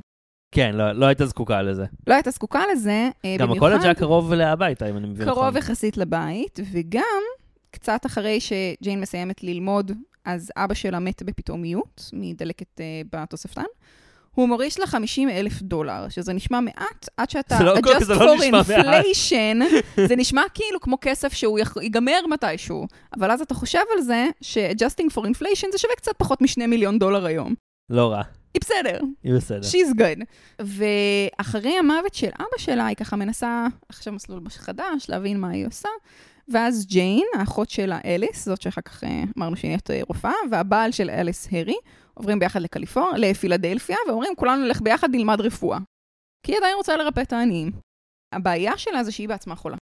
כן, לא, לא הייתה זקוקה לזה. לא הייתה זקוקה לזה, uh, גם הקולג' היה קרוב להביתה, אם אני מבין נכון. קרוב יחסית לבית, וגם קצת אחרי שג'יין מסיימת ללמוד, אז אבא שלה מת בפתאומיות, מדלקת uh, בתוספתן. הוא מוריש לה 50 אלף דולר, שזה נשמע מעט, עד שאתה לא adjust לא for inflation, זה נשמע כאילו כמו כסף שהוא. ייגמר מתישהו. אבל אז אתה חושב על זה ש-adjusting for inflation זה שווה קצת פחות משני מיליון דולר היום. לא רע. היא בסדר. היא בסדר. She's good. ואחרי המוות של אבא שלה, היא ככה מנסה עכשיו מסלול חדש, להבין מה היא עושה. ואז ג'יין, האחות שלה אליס, זאת שאחר כך אה, אמרנו שהיא נהיית אה, רופאה, והבעל של אליס, הרי, עוברים ביחד לקליפור, לפילדלפיה, ואומרים, כולנו נלך ביחד, נלמד רפואה. כי היא עדיין רוצה לרפא את העניים. הבעיה שלה זה שהיא בעצמה חולה.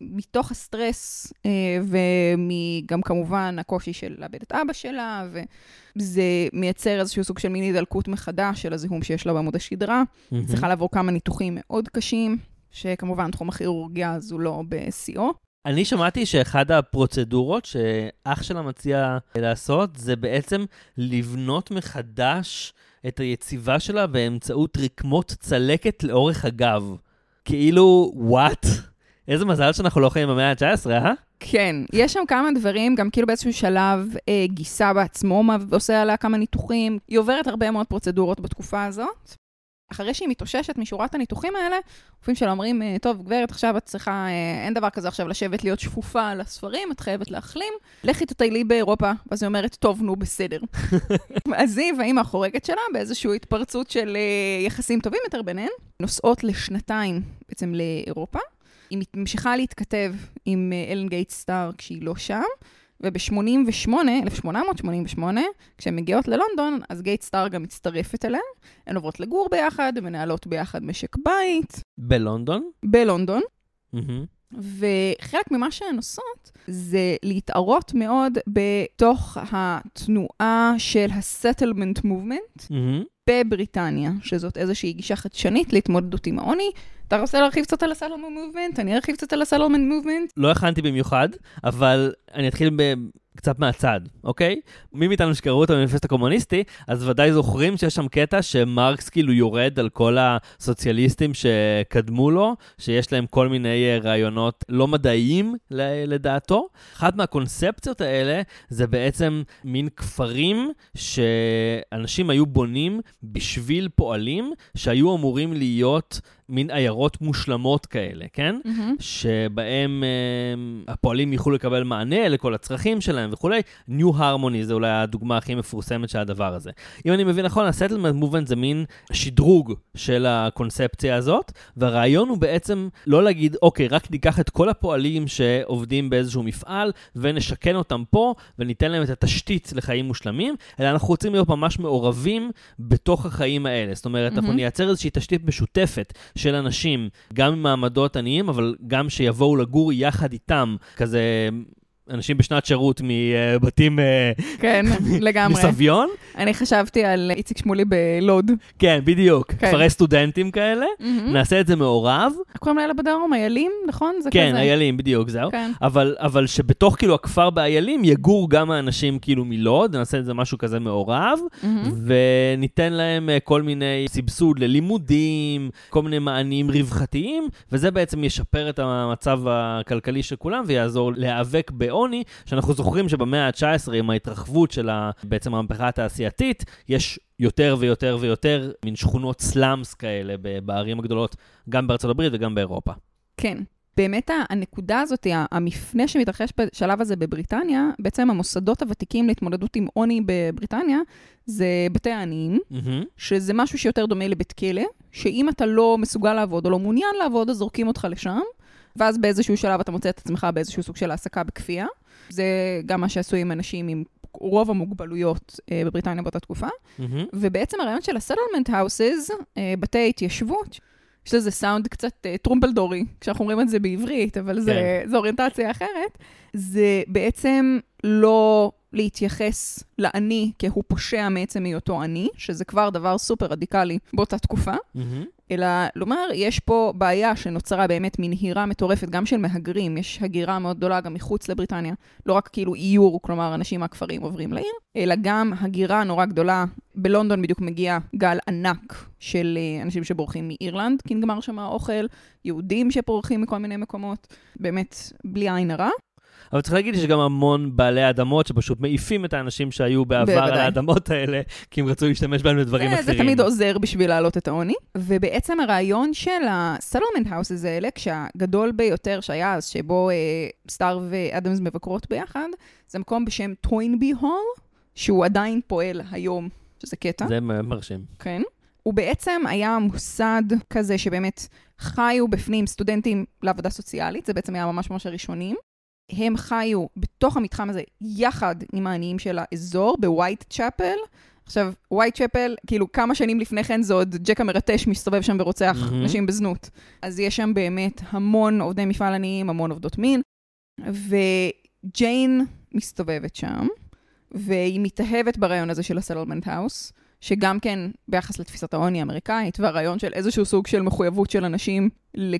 מתוך הסטרס, אה, וגם כמובן הקושי של לאבד את אבא שלה, וזה מייצר איזשהו סוג של מיני דלקות מחדש של הזיהום שיש לה בעמוד השדרה. Mm-hmm. צריכה לעבור כמה ניתוחים מאוד קשים, שכמובן תחום הכירורגיה הזו לא בשיאו. אני שמעתי שאחד הפרוצדורות שאח שלה מציע לעשות, זה בעצם לבנות מחדש את היציבה שלה באמצעות רקמות צלקת לאורך הגב. כאילו, וואט? איזה מזל שאנחנו לא חיים במאה ה-19, אה? כן, יש שם כמה דברים, גם כאילו באיזשהו שלב אה, גיסה בעצמו עושה עליה כמה ניתוחים. היא עוברת הרבה מאוד פרוצדורות בתקופה הזאת. אחרי שהיא מתאוששת משורת הניתוחים האלה, רופאים שלה אומרים, אה, טוב, גברת, עכשיו את צריכה, אה, אין דבר כזה עכשיו לשבת להיות שפופה על הספרים, את חייבת להחלים, לכי תטיילי באירופה. ואז היא אומרת, טוב, נו, בסדר. אז היא והאימא החורגת שלה, באיזושהי התפרצות של אה, יחסים טובים יותר ביניהן, נוסעות לשנתיים בעצם לאירופה. היא ממשיכה להתכתב עם אלן גייט סטאר כשהיא לא שם, וב-88, 1888, כשהן מגיעות ללונדון, אז גייט סטאר גם מצטרפת אליהן. הן עוברות לגור ביחד, מנהלות ביחד משק בית. בלונדון? בלונדון. Mm-hmm. וחלק ממה שהן עושות זה להתערות מאוד בתוך התנועה של ה-settlement movement Mm-hmm. בבריטניה, שזאת איזושהי גישה חדשנית להתמודדות עם העוני. אתה רוצה להרחיב קצת על ה-settlement movement? אני ארחיב קצת על ה-settlement movement. לא הכנתי במיוחד, אבל אני אתחיל ב... קצת מהצד, אוקיי? מי מאיתנו שקראו את המניפסט הקומוניסטי, אז ודאי זוכרים שיש שם קטע שמרקס כאילו יורד על כל הסוציאליסטים שקדמו לו, שיש להם כל מיני אה, רעיונות לא מדעיים לדעתו. אחת מהקונספציות האלה זה בעצם מין כפרים שאנשים היו בונים בשביל פועלים שהיו אמורים להיות מין עיירות מושלמות כאלה, כן? Mm-hmm. שבהם אה, הפועלים יוכלו לקבל מענה לכל הצרכים שלהם וכולי. New Harmony זה אולי הדוגמה הכי מפורסמת של הדבר הזה. אם אני מבין נכון, ה-settlement movement זה מין שדרוג של הקונספציה הזאת, והרעיון הוא בעצם לא להגיד, אוקיי, רק ניקח את כל הפועלים שעובדים באיזשהו מפעל ונשכן אותם פה וניתן להם את התשתית לחיים מושלמים, אלא אנחנו רוצים להיות ממש מעורבים בתוך החיים האלה. זאת אומרת, mm-hmm. אנחנו נייצר איזושהי תשתית משותפת של אנשים, גם ממעמדות עניים, אבל גם שיבואו לגור יחד איתם, כזה אנשים בשנת שירות מבתים אה, כן, לגמרי. מסביון. אני חשבתי על איציק שמולי בלוד. כן, בדיוק. כן. כפרי סטודנטים כאלה. נעשה את זה מעורב. קוראים לאלה בדרום? איילים, נכון? זה כן, כזה. איילים, בדיוק, זהו. כן. אבל, אבל שבתוך כאילו הכפר באיילים יגור גם האנשים כאילו מלוד, נעשה את זה משהו כזה מעורב. וניתן להם אה, כל מיני סבסוד ללימודים, כל מיני מענים רווחתיים, וזה בעצם ישפר את המצב הכלכלי של כולם ויעזור להיאבק בעוני, שאנחנו זוכרים שבמאה ה-19, עם ההתרחבות של ה- בעצם המהפכה התעשייתית, יש יותר ויותר ויותר מין שכונות סלאמס כאלה בערים הגדולות, גם בארצות הברית וגם באירופה. כן. באמת הנקודה הזאת, המפנה שמתרחש בשלב הזה בבריטניה, בעצם המוסדות הוותיקים להתמודדות עם עוני בבריטניה, זה בתי העניים, מהמם. שזה משהו שיותר דומה לבית כלא, שאם אתה לא מסוגל לעבוד או לא מעוניין לעבוד, אז זורקים אותך לשם, ואז באיזשהו שלב אתה מוצא את עצמך באיזשהו סוג של העסקה בכפייה. זה גם מה שעשו עם אנשים עם רוב המוגבלויות אה, בבריטניה באותה תקופה. מהמם. ובעצם הרעיון של ה-settlement houses, אה, בתי התיישבות, יש לזה סאונד קצת אה, טרומפלדורי, כשאנחנו אומרים את זה בעברית, אבל זה, זו אוריינטציה אחרת, זה בעצם לא להתייחס לעני כהוא פושע מעצם היותו עני, שזה כבר דבר סופר רדיקלי באותה תקופה, מהמם. אלא לומר, יש פה בעיה שנוצרה באמת מנהירה מטורפת, גם של מהגרים, יש הגירה מאוד גדולה גם מחוץ לבריטניה, לא רק כאילו איור, כלומר אנשים מהכפרים עוברים לעיר, אלא גם הגירה נורא גדולה. בלונדון בדיוק מגיע גל ענק של אה, אנשים שבורחים מאירלנד, כי נגמר שם האוכל, יהודים שבורחים מכל מיני מקומות, באמת, בלי עין הרע. אבל צריך להגיד שיש גם המון בעלי אדמות שפשוט מעיפים את האנשים שהיו בעבר על. האדמות האלה, כי הם רצו להשתמש בהם לדברים זה, אחרים. זה תמיד עוזר בשביל להעלות את העוני. ובעצם הרעיון של ה-settlement houses האלה, כשהגדול ביותר שהיה אז, שבו אה, סטאר ואדמס מבקרות ביחד, זה מקום בשם טוינבי הול, שהוא עדיין פועל היום, שזה קטע. זה מרשים. כן. הוא בעצם היה מוסד כזה שבאמת חיו בפנים סטודנטים לעבודה סוציאלית, זה בעצם היה ממש ממש הראשונים. הם חיו בתוך המתחם הזה יחד עם העניים של האזור, בווייט צ'אפל. עכשיו, ווייט צ'אפל, כאילו כמה שנים לפני כן זה עוד ג'ק המרטש מסתובב שם ורוצח מהמם. נשים בזנות. אז יש שם באמת המון עובדי מפעל עניים, המון עובדות מין, וג'יין מסתובבת שם, והיא מתאהבת ברעיון הזה של ה settlement house, שגם כן ביחס לתפיסת העוני האמריקאית, והרעיון של איזשהו סוג של מחויבות של אנשים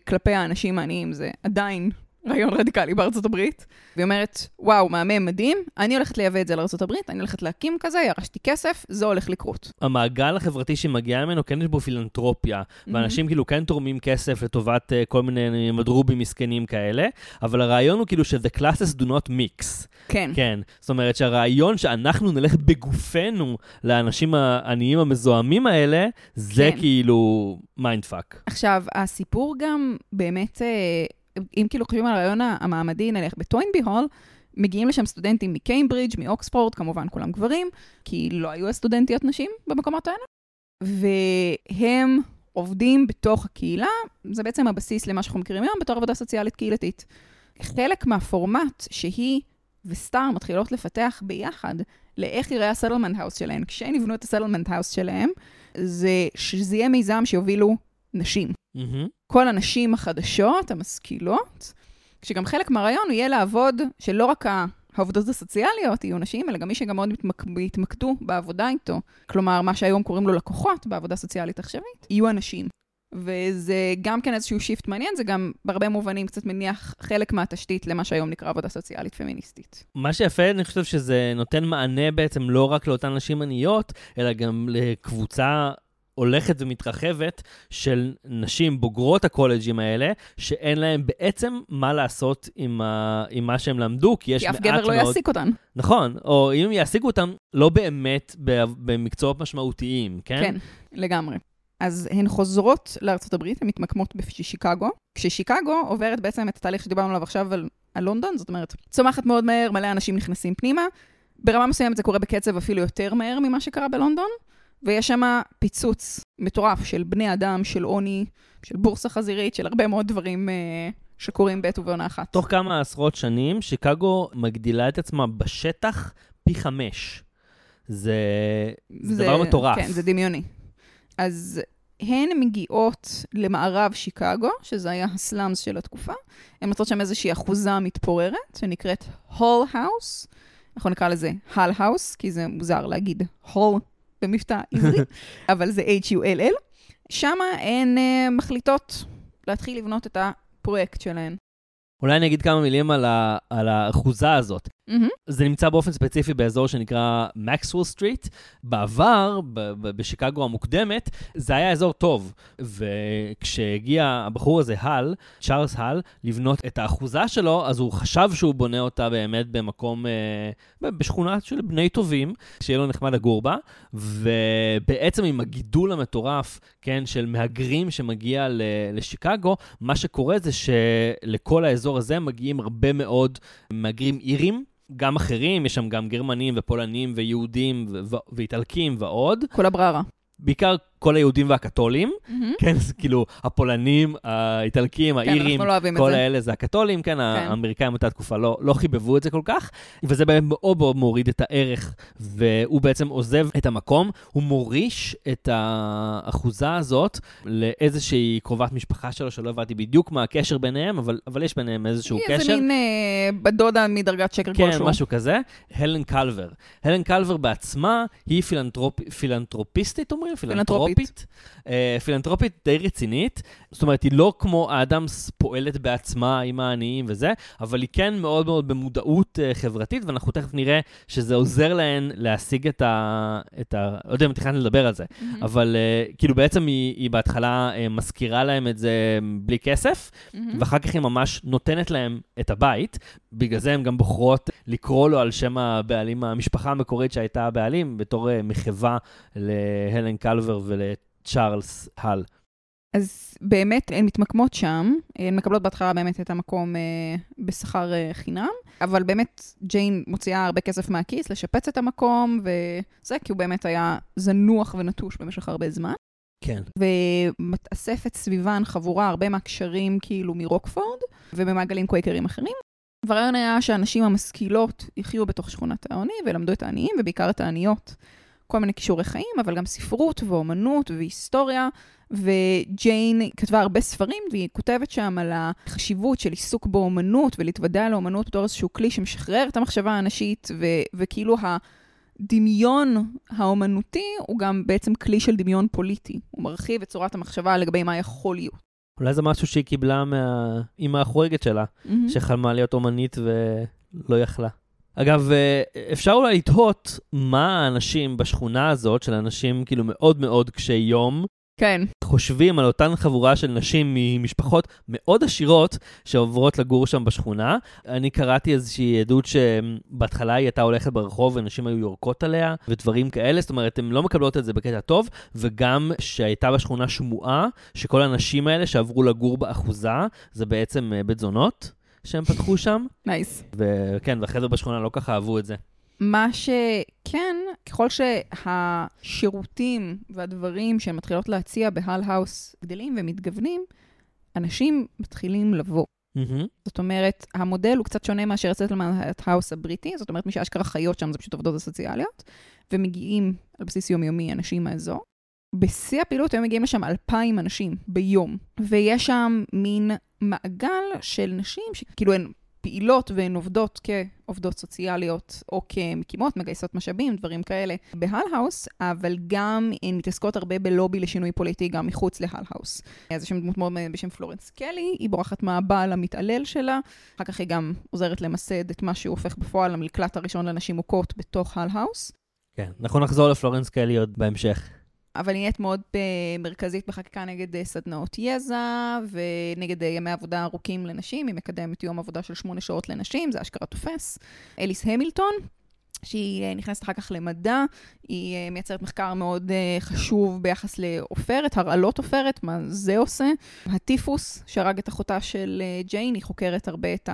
כלפי האנשים העניים, זה עדיין רעיון רדיקלי בארצות הברית, והיא אומרת, וואו, מהמם, מדהים, אני הולכת לייבא את זה לארצות הברית, אני הולכת להקים כזה, ירשתי כסף, זה הולך לקרות. המעגל החברתי שמגיע ממנו, כן יש בו פילנטרופיה, ואנשים כאילו כן תורמים כסף לטובת uh, כל מיני מדרובים מסכנים כאלה, אבל הרעיון הוא כאילו ש-the classes do not mix. כן. כן, זאת אומרת שהרעיון שאנחנו נלך בגופנו לאנשים העניים המזוהמים האלה, זה כן. כאילו mind fuck. עכשיו, הסיפור גם באמת, אה, אם כאילו חושבים על הרעיון המעמדי, נלך בטוינבי הול, מגיעים לשם סטודנטים מקיימברידג', מאוקספורד, כמובן כולם גברים, כי לא היו סטודנטיות נשים במקומות האלה, והם עובדים בתוך הקהילה, זה בעצם הבסיס למה שאנחנו מכירים היום בתור עבודה סוציאלית קהילתית. חלק מהפורמט שהיא וסטאר מתחילות לפתח ביחד לאיך יראה ה settlement house שלהן, כשהן יבנו את ה settlement house שלהם, זה שזה יהיה מיזם שיובילו נשים. מהמם. כל הנשים החדשות, המשכילות, כשגם חלק מהרעיון יהיה לעבוד, שלא רק העובדות הסוציאליות יהיו נשים, אלא גם מי שגם מאוד מתמק... יתמקדו בעבודה איתו. כלומר, מה שהיום קוראים לו לקוחות בעבודה סוציאלית עכשווית, יהיו הנשים. וזה גם כן איזשהו שיפט מעניין, זה גם בהרבה מובנים קצת מניח חלק מהתשתית למה שהיום נקרא עבודה סוציאלית פמיניסטית. מה שיפה, אני חושב שזה נותן מענה בעצם לא רק לאותן נשים עניות, אלא גם לקבוצה הולכת ומתרחבת של נשים בוגרות הקולג'ים האלה, שאין להן בעצם מה לעשות עם, ה... עם מה שהם למדו, כי יש כי מעט אף מאוד... גבר לא יעסיק אותן. נכון, או אם יעסיקו אותם, לא באמת במקצועות משמעותיים, כן? כן, לגמרי. אז הן חוזרות לארצות הברית, הן מתמקמות בשיקגו, כששיקגו עוברת בעצם את התהליך שדיברנו עליו עכשיו על, על לונדון, זאת אומרת, צומחת מאוד מהר, מלא אנשים נכנסים פנימה. ברמה מסוימת זה קורה בקצב אפילו יותר מהר ממה שקרה בלונדון, ויש שם פיצוץ מטורף של בני אדם, של עוני, של בורסה חזירית, של הרבה מאוד דברים אה, שקורים בעת ובעונה אחת. תוך כמה עשרות שנים, שיקגו מגדילה את עצמה בשטח פי חמש. זה, זה דבר מטורף. כן, זה דמיוני. אז הן מגיעות למערב שיקגו, שזה היה ה slums של התקופה. הן מוצאות שם איזושהי אחוזה מתפוררת, שנקראת הול האוס. אנחנו נקרא לזה הל האוס, כי זה מוזר להגיד הול במבטא עברי, אבל זה H-U-L-L. שם הן uh, מחליטות להתחיל לבנות את הפרויקט שלהן. אולי אני אגיד כמה מילים על, ה, על האחוזה הזאת. Mm-hmm. זה נמצא באופן ספציפי באזור שנקרא מקסוול סטריט. בעבר, ב- ב- בשיקגו המוקדמת, זה היה אזור טוב. וכשהגיע הבחור הזה, הל, צ'ארלס הל, לבנות את האחוזה שלו, אז הוא חשב שהוא בונה אותה באמת במקום, אה, בשכונה של בני טובים, שיהיה לו נחמד לגור בה. ובעצם עם הגידול המטורף, כן, של מהגרים שמגיע ל- לשיקגו, מה שקורה זה שלכל האזור הזה מגיעים הרבה מאוד מהגרים אירים. גם אחרים, יש שם גם גרמנים ופולנים ויהודים ו- ו- ואיטלקים ועוד. כל הבררה. בעיקר כל היהודים והקתולים, Mm-hmm. כן, אז כאילו הפולנים, האיטלקים, כן, האירים, אנחנו לא כל זה. האלה זה הקתולים, כן, האמריקאים באותה תקופה לא, לא חיבבו את זה כל כך, וזה באמת מאוד מאוד מוריד את הערך, והוא בעצם עוזב את המקום, הוא מוריש את האחוזה הזאת לאיזושהי קרובת משפחה שלו, שלא הבנתי בדיוק מה הקשר ביניהם, אבל, אבל יש ביניהם איזשהו היא קשר. איזה מין אה, בת דודה מדרגת שקר כן, כלשהו. משהו כזה. הלן קלבר. הלן קלבר בעצמה היא פילנטרופ... פילנטרופיסטית, אומרים? פילנטרופית. פילנטרופית. אה, פילנטרופית די רצינית. זאת אומרת, היא לא כמו האדמס פועלת בעצמה עם העניים וזה, אבל היא כן מאוד מאוד במודעות אה, חברתית, ואנחנו תכף נראה שזה עוזר להן להשיג את ה... את ה... לא יודע אם תכננתי לדבר על זה, מהמם. אבל אה, כאילו בעצם היא, היא בהתחלה מזכירה להם את זה בלי כסף, מהמם. ואחר כך היא ממש נותנת להם את הבית. בגלל זה הן גם בוחרות לקרוא לו על שם הבעלים, המשפחה המקורית שהייתה הבעלים, בתור מחווה להלן קלבר ולצ'ארלס הל. אז באמת הן מתמקמות שם, הן מקבלות בהתחלה באמת את המקום אה, בשכר אה, חינם, אבל באמת ג'יין מוציאה הרבה כסף מהכיס לשפץ את המקום, וזה כי הוא באמת היה זנוח ונטוש במשך הרבה זמן. כן. ומתאספת סביבן חבורה הרבה מהקשרים כאילו מרוקפורד, וממעגלים קווייקרים אחרים. והרעיון היה שהנשים המשכילות יחיו בתוך שכונת העוני וילמדו את העניים, ובעיקר את העניות. כל מיני כישורי חיים, אבל גם ספרות ואומנות והיסטוריה. וג'יין כתבה הרבה ספרים, והיא כותבת שם על החשיבות של עיסוק באומנות ולהתוודע לאומנות בתור איזשהו כלי שמשחרר את המחשבה האנשית, ו- וכאילו הדמיון האומנותי הוא גם בעצם כלי של דמיון פוליטי. הוא מרחיב את צורת המחשבה לגבי מה יכול להיות. אולי זה משהו שהיא קיבלה מהאימא החורגת שלה, מהמם. שחלמה להיות אומנית ולא יכלה. אגב, אה, אפשר אולי לתהות מה האנשים בשכונה הזאת, של אנשים כאילו מאוד מאוד קשי יום, כן, חושבים על אותן חבורה של נשים ממשפחות מאוד עשירות שעוברות לגור שם בשכונה. אני קראתי איזושהי עדות שבהתחלה היא הייתה הולכת ברחוב ונשים היו יורקות עליה ודברים כאלה, זאת אומרת, הן לא מקבלות את זה בקטע טוב, וגם שהייתה בשכונה שמועה שכל הנשים האלה שעברו לגור באחוזה, זה בעצם אה, בית זונות שהם פתחו שם, nice. וכן, והחבר'ה בשכונה לא ככה אהבו את זה. מה שכן, ככל שהשירותים והדברים שהן מתחילות להציע בהל האוס גדלים ומתגוונים, אנשים מתחילים לבוא. מהמם. זאת אומרת, המודל הוא קצת שונה מאשר settlement house הבריטי, זאת אומרת, מי שאשכרה חיות שם זה פשוט עובדות הסוציאליות, ומגיעים על בסיס יומיומי אנשים מהאזור. בשיא הפעילות היו מגיעים לשם אלפיים אנשים ביום, ויש שם מין מעגל של נשים שכאילו הן פעילות והן עובדות כעובדות סוציאליות או כמקימות, מגייסות משאבים, דברים כאלה בהל האוס, אבל גם הן מתעסקות הרבה בלובי לשינוי פוליטי גם מחוץ להל האוס. אז יש שם דמות מאוד מעניינת בשם פלורנס קלי, היא בורחת מהבעל המתעלל שלה, אחר כך היא גם עוזרת למסד את מה שהוא הופך בפועל למקלט הראשון לנשים מוכות בתוך הל האוס. כן, אנחנו נחזור לפלורנס קלי עוד בהמשך. אבל היא נהיית מאוד אה, מרכזית בחקיקה נגד אה, סדנאות יזע ונגד אה, ימי עבודה ארוכים לנשים. היא מקדמת יום עבודה של שמונה שעות לנשים, זה אשכרה תופס. אליס המילטון, שהיא נכנסת אחר כך למדע, היא מייצרת מחקר מאוד חשוב ביחס לעופרת, הרעלות עופרת, מה זה עושה. הטיפוס, שהרג את אחותה של ג'יין, היא חוקרת הרבה את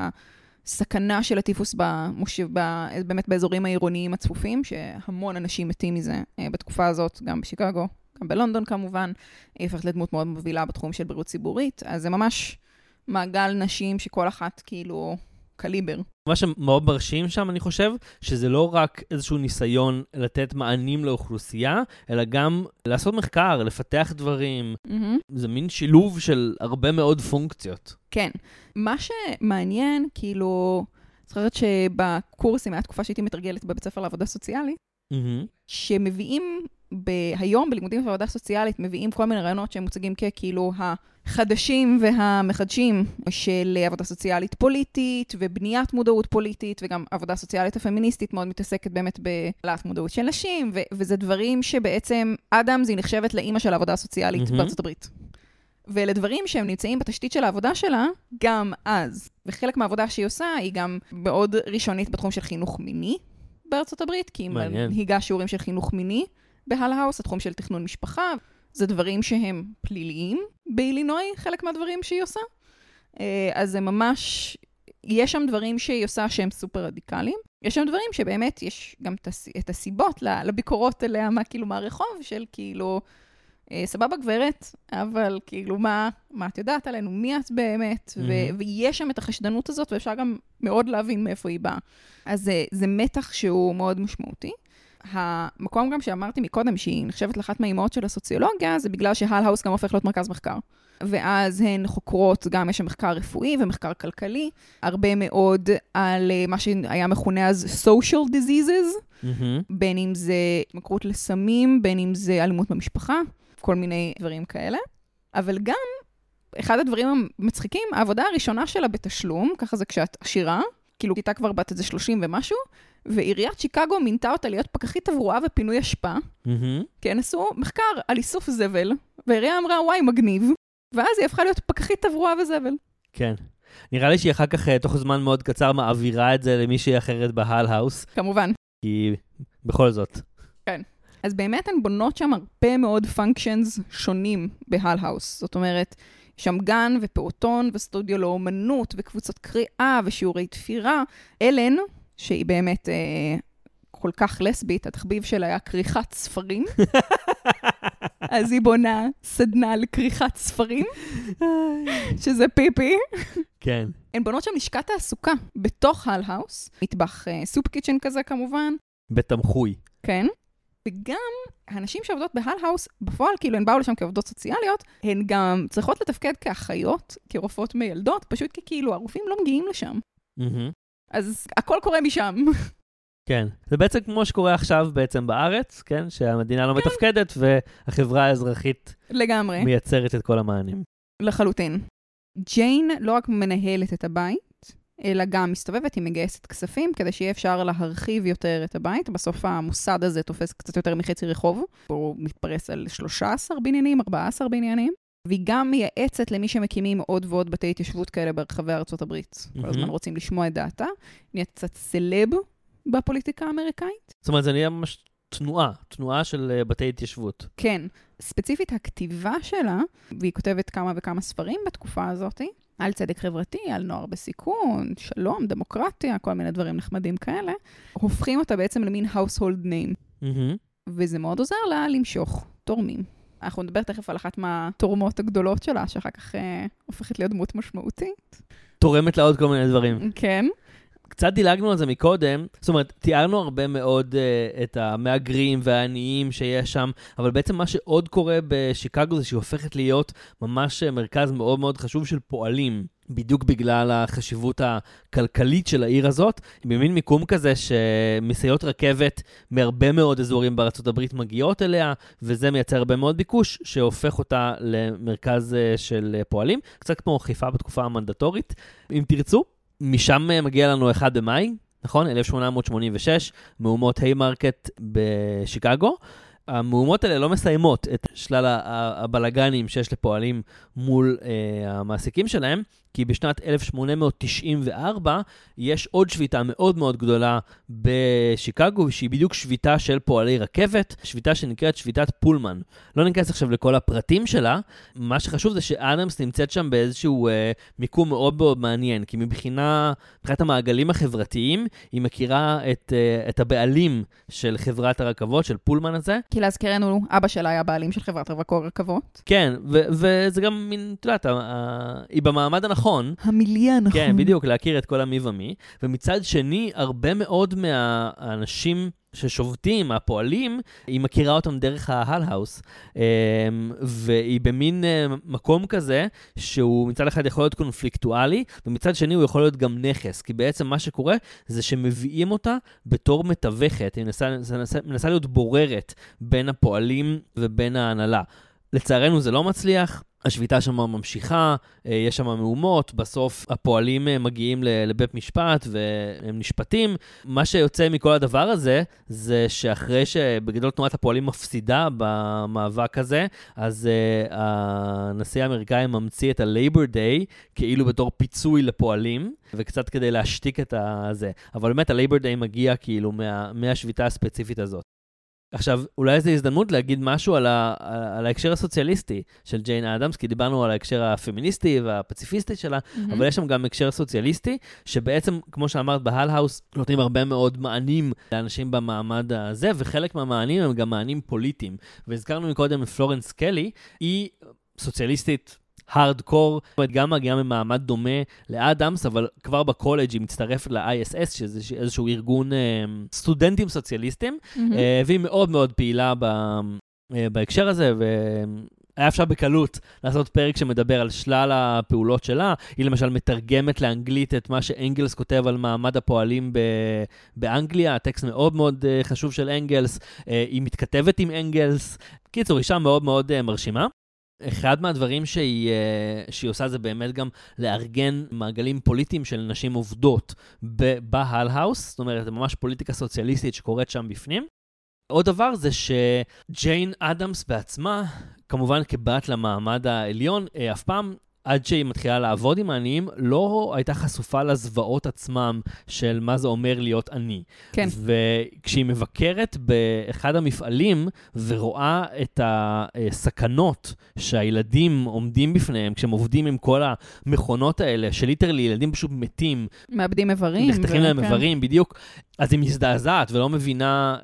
הסכנה של הטיפוס במוש... ב... באמת באזורים העירוניים הצפופים, שהמון אנשים מתים מזה אה, בתקופה הזאת, גם בשיקגו, גם בלונדון כמובן. היא הופכת לדמות מאוד מובילה בתחום של בריאות ציבורית, אז זה ממש מעגל נשים שכל אחת כאילו קליבר. מה שמאוד מרשים שם, אני חושב, שזה לא רק איזשהו ניסיון לתת מענים לאוכלוסייה, אלא גם לעשות מחקר, לפתח דברים. מהמם. זה מין שילוב של הרבה מאוד פונקציות. כן. מה שמעניין, כאילו, זוכרת שבקורסים, הייתה תקופה שהייתי מתרגלת בבית ספר לעבודה סוציאלית, מהמם. שמביאים ב- היום בלימודים בעבודה סוציאלית, מביאים כל מיני רעיונות שהם מוצגים ככאילו החדשים והמחדשים של עבודה סוציאלית פוליטית ובניית מודעות פוליטית, וגם עבודה סוציאלית הפמיניסטית מאוד מתעסקת באמת בהעלאת מודעות של נשים, ו- וזה דברים שבעצם אדמס היא נחשבת לאימא של העבודה הסוציאלית מהמם. בארצות הברית. ואלה דברים שהם נמצאים בתשתית של העבודה שלה גם אז. וחלק מהעבודה שהיא עושה היא גם מאוד ראשונית בתחום של חינוך מיני בארצות הברית, כי היא. מנהיגה שיעורים של חינוך מיני בהל האוס, התחום של תכנון משפחה. זה דברים שהם פליליים באילינוי, חלק מהדברים שהיא עושה. אה, אז זה ממש, יש שם דברים שהיא עושה שהם סופר רדיקליים. יש שם דברים שבאמת יש גם את הס- את הסיבות לביקורות אליה, מה כאילו מהרחוב, של כאילו, אה, סבבה גברת, אבל כאילו מה, מה את יודעת עלינו, מי את באמת, ו- מהמם. ויש שם את החשדנות הזאת, ואפשר גם מאוד להבין מאיפה היא באה. אז זה, זה מתח שהוא מאוד משמעותי. המקום גם שאמרתי מקודם, שהיא נחשבת לאחת מהאימהות של הסוציולוגיה, זה בגלל שהל האוס גם הופך להיות מרכז מחקר. ואז הן חוקרות, גם יש שם מחקר רפואי ומחקר כלכלי, הרבה מאוד על אה, מה שהיה מכונה אז social diseases, מהמם. בין אם זה התמכרות לסמים, בין אם זה אלימות במשפחה, כל מיני דברים כאלה. אבל גם, אחד הדברים המצחיקים, העבודה הראשונה שלה בתשלום, ככה זה כשאת עשירה, כאילו הייתה כבר בת איזה 30 ומשהו, ועיריית שיקגו מינתה אותה להיות פקחית תברואה ופינוי אשפה, מהמם. כן, עשו מחקר על איסוף זבל, והעירייה אמרה, וואי, מגניב, ואז היא הפכה להיות פקחית תברואה וזבל. כן. נראה לי שהיא אחר כך, אה, תוך זמן מאוד קצר, מעבירה את זה למישהי אחרת בהל האוס, כמובן. כי בכל זאת. אז באמת הן בונות שם הרבה מאוד functions שונים בהל האוס. זאת אומרת, שם גן ופעוטון וסטודיו לאומנות וקבוצות קריאה ושיעורי תפירה. אלן, שהיא באמת אה, כל כך לסבית, התחביב שלה היה כריכת ספרים. אז היא בונה סדנה לכריכת ספרים, שזה פיפי. כן. הן בונות שם לשכת תעסוקה בתוך הל האוס, מטבח אה, soup kitchen כזה כמובן, בית תמחוי. כן. וגם הנשים שעובדות בהל האוס, בפועל, כאילו הן באו לשם כעובדות סוציאליות, הן גם צריכות לתפקד כאחיות, כרופאות מיילדות, פשוט כי כאילו הרופאים לא מגיעים לשם. מהמם. אז הכל קורה משם. כן. זה בעצם כמו שקורה עכשיו בעצם בארץ, כן? שהמדינה לא מתפקדת והחברה האזרחית לגמרי. מייצרת את כל המענים. לחלוטין. ג'יין לא רק מנהלת את הבית, אלא גם מסתובבת, היא מגייסת כספים כדי שיהיה אפשר להרחיב יותר את הבית. בסוף המוסד הזה תופס קצת יותר מחצי רחוב, הוא מתפרס על 13 בניינים, 14 בניינים. והיא גם מייעצת למי שמקימים עוד ועוד בתי התיישבות כאלה ברחבי הברית. כל הזמן רוצים לשמוע את דעתה. נהיית קצת סלב בפוליטיקה האמריקאית. זאת אומרת, זה נהיה ממש תנועה, תנועה של uh, בתי התיישבות. כן. ספציפית הכתיבה שלה, והיא כותבת כמה וכמה ספרים בתקופה הזאת, על צדק חברתי, על נוער בסיכון, שלום, דמוקרטיה, כל מיני דברים נחמדים כאלה, הופכים אותה בעצם למין household name. Mm-hmm. וזה מאוד עוזר לה למשוך תורמים. אנחנו נדבר תכף על אחת מהתורמות הגדולות שלה, שאחר כך אה, הופכת להיות דמות משמעותית. תורמת לה עוד כל מיני דברים. כן. קצת דילגנו על זה מקודם, זאת אומרת, תיארנו הרבה מאוד uh, את המהגרים והעניים שיש שם, אבל בעצם מה שעוד קורה בשיקגו זה שהיא הופכת להיות ממש מרכז מאוד מאוד חשוב של פועלים. בדיוק בגלל החשיבות הכלכלית של העיר הזאת, במין מיקום כזה שמסיעות רכבת מהרבה מאוד אזורים הברית מגיעות אליה, וזה מייצר הרבה מאוד ביקוש, שהופך אותה למרכז אה, של פועלים, קצת כמו חיפה בתקופה המנדטורית, אם תרצו. משם אה, מגיע לנו 1 במאי, נכון? 1886, מהומות היימרקט בשיקגו. המהומות האלה לא מסיימות את שלל הבלגנים שיש לפועלים מול אה, המעסיקים שלהם, כי בשנת 1894 יש עוד שביתה מאוד מאוד גדולה בשיקגו, שהיא בדיוק שביתה של פועלי רכבת, שביתה שנקראת שביתת פולמן. לא ניכנס עכשיו לכל הפרטים שלה, מה שחשוב זה שאדמס נמצאת שם באיזשהו אה, מיקום מאוד מאוד מעניין, כי מבחינה, מבחינת המעגלים החברתיים, היא מכירה את, אה, את הבעלים של חברת הרכבות, של פולמן הזה. כי להזכירנו, אבא שלה היה בעלים של חברת רכבות. כן, וזה גם מין, את יודעת, היא במעמד הנכון. הנכון. המיליה הנכון. כן, בדיוק, להכיר את כל המי ומי. ומצד שני, הרבה מאוד מהאנשים ששובתים, הפועלים, היא מכירה אותם דרך ההל-האוס. אמ, והיא במין אה, מקום כזה, שהוא מצד אחד יכול להיות קונפליקטואלי, ומצד שני הוא יכול להיות גם נכס. כי בעצם מה שקורה זה שמביאים אותה בתור מתווכת, היא מנסה, מנסה, מנסה להיות בוררת בין הפועלים ובין ההנהלה. לצערנו זה לא מצליח. השביתה שם ממשיכה, אה, יש שם מהומות, בסוף הפועלים אה, מגיעים לבית משפט והם נשפטים. מה שיוצא מכל הדבר הזה, זה שאחרי שבגדול תנועת הפועלים מפסידה במאבק הזה, אז uh, הנשיא האמריקאי ממציא את ה-Labor Day כאילו בתור פיצוי לפועלים, וקצת כדי להשתיק את הזה. אבל באמת ה-Labor Day מגיע כאילו מה, מהשביתה הספציפית הזאת. עכשיו, אולי זו הזדמנות להגיד משהו על, ה, על ההקשר הסוציאליסטי של ג'יין אדמס, כי דיברנו על ההקשר הפמיניסטי והפציפיסטי שלה, mm-hmm. אבל יש שם גם הקשר סוציאליסטי, שבעצם, כמו שאמרת, בהל-האוס נותנים הרבה מאוד מענים לאנשים במעמד הזה, וחלק מהמענים הם גם מענים פוליטיים. והזכרנו מקודם את פלורנס קלי, היא סוציאליסטית הארדקור, זאת אומרת, גם מגיעה ממעמד דומה לאדמס, אבל כבר בקולג' היא מצטרפת ל-ISS, שזה איזשהו ארגון אה, סטודנטים סוציאליסטים, mm-hmm. אה, והיא מאוד מאוד פעילה ב, אה, בהקשר הזה, ו... היה אפשר בקלות לעשות פרק שמדבר על שלל הפעולות שלה. היא למשל מתרגמת לאנגלית את מה שאנגלס כותב על מעמד הפועלים ב- באנגליה, הטקסט מאוד מאוד uh, חשוב של אנגלס. Uh, היא מתכתבת עם אנגלס. קיצור, אישה מאוד מאוד uh, מרשימה. אחד מהדברים שהיא, אה, שהיא עושה זה באמת גם לארגן מעגלים פוליטיים של נשים עובדות בהל-האוס, זאת אומרת, זה ממש פוליטיקה סוציאליסטית שקורית שם בפנים. עוד דבר זה שג'יין אדמס בעצמה, כמובן כבת למעמד העליון, אה, אף פעם עד שהיא מתחילה לעבוד עם העניים, לא הייתה חשופה לזוועות עצמם של מה זה אומר להיות עני. כן. וכשהיא מבקרת באחד המפעלים ורואה את הסכנות שהילדים עומדים בפניהם, כשהם עובדים עם כל המכונות האלה, שליטרלי ילדים פשוט מתים. מאבדים איברים. נחתכים להם כן. איברים, בדיוק. אז היא מזדעזעת ולא מבינה,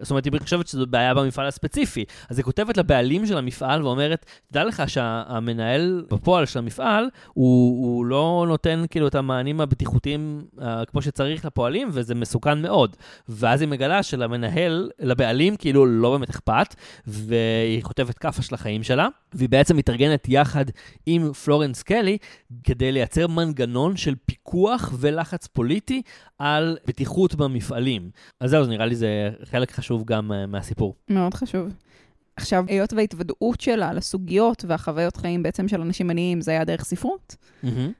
זאת אומרת, היא חושבת שזו בעיה במפעל הספציפי. אז היא כותבת לבעלים של המפעל ואומרת, תדע לך שהמנהל בפועל של המפעל, הוא, הוא לא נותן כאילו את המענים הבטיחותיים uh, כמו שצריך לפועלים, וזה מסוכן מאוד. ואז היא מגלה שלמנהל, לבעלים, כאילו לא באמת אכפת, והיא חוטפת כאפה של החיים שלה, והיא בעצם מתארגנת יחד עם פלורנס קלי כדי לייצר מנגנון של פיקוח ולחץ פוליטי על בטיחות במפעלים. אז זהו, נראה לי זה חלק חשוב גם uh, מהסיפור. מאוד חשוב. עכשיו, היות וההתוודעות שלה לסוגיות והחוויות חיים בעצם של אנשים עניים, זה היה דרך ספרות.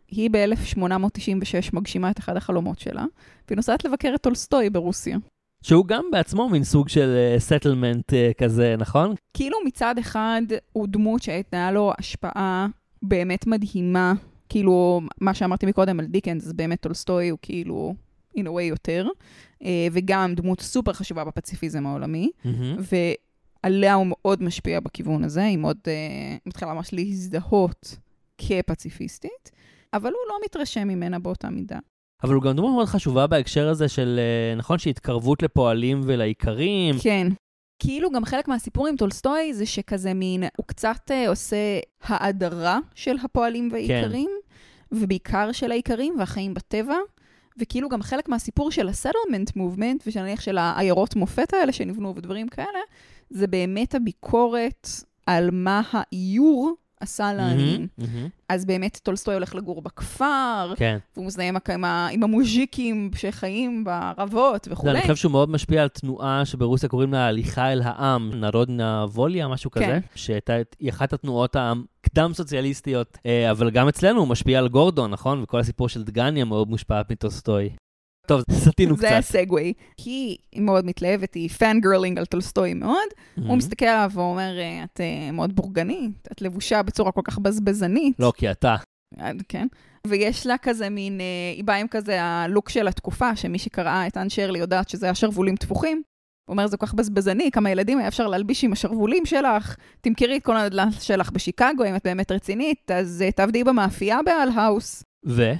היא ב-1896 מגשימה את אחד החלומות שלה, והיא נוסעת לבקר את טולסטוי ברוסיה. שהוא גם בעצמו מין סוג של settlement כזה, נכון? כאילו מצד אחד הוא דמות שהייתה לו השפעה באמת מדהימה, כאילו מה שאמרתי מקודם על דיקנס, באמת טולסטוי הוא כאילו in a way יותר, אה, וגם דמות סופר חשובה בפציפיזם העולמי, מהמם. ועליה הוא מאוד משפיע בכיוון הזה, היא מאוד אה, מתחילה ממש להזדהות כפציפיסטית, אבל הוא לא מתרשם ממנה באותה מידה. אבל הוא גם דמות מאוד חשובה בהקשר הזה של, אה, נכון, שהתקרבות לפועלים ולאיכרים. כן. כאילו גם חלק מהסיפור עם טולסטוי זה שכזה מין, הוא קצת אה, עושה האדרה של הפועלים והאיכרים, כן. ובעיקר של האיכרים והחיים בטבע, וכאילו גם חלק מהסיפור של ה-settlement movement, ושנניח של העיירות מופת האלה שנבנו ודברים כאלה, זה באמת הביקורת על מה האיור עשה לעניים. מהמם, מהמם. אז באמת טולסטוי הולך לגור בכפר, כן. והוא מזדהה עם, עם, המוז'יקים שחיים בערבות זה, וכולי. אני חושב שהוא מאוד משפיע על תנועה שברוסיה קוראים לה הליכה אל העם, נרודנה ווליה, משהו כן. כזה, שהייתה אחת התנועות הקדם-סוציאליסטיות, אה, אבל גם אצלנו הוא משפיע על גורדון, נכון? וכל הסיפור של דגניה מאוד מושפע מטולסטוי. טוב, סטינו זה קצת. ה segue. היא מאוד מתלהבת, היא fangirling על טולסטוי מאוד. הוא מהמם. מסתכל עליו ואומר, "אה, את אה, מאוד בורגנית, את לבושה בצורה כל כך בזבזנית. לא, כי אתה. כן. ויש לה כזה מין, אה, היא באה עם כזה הלוק של התקופה, שמי שקראה את אן שרלי יודעת שזה השרוולים טפוחים. הוא אומר, זה כל כך בזבזני, כמה ילדים היה אפשר להלביש עם השרוולים שלך, תמכרי את כל הנדל"ן שלך בשיקגו, אם את באמת רצינית, אז תעבדי במאפייה באל האוס. ו?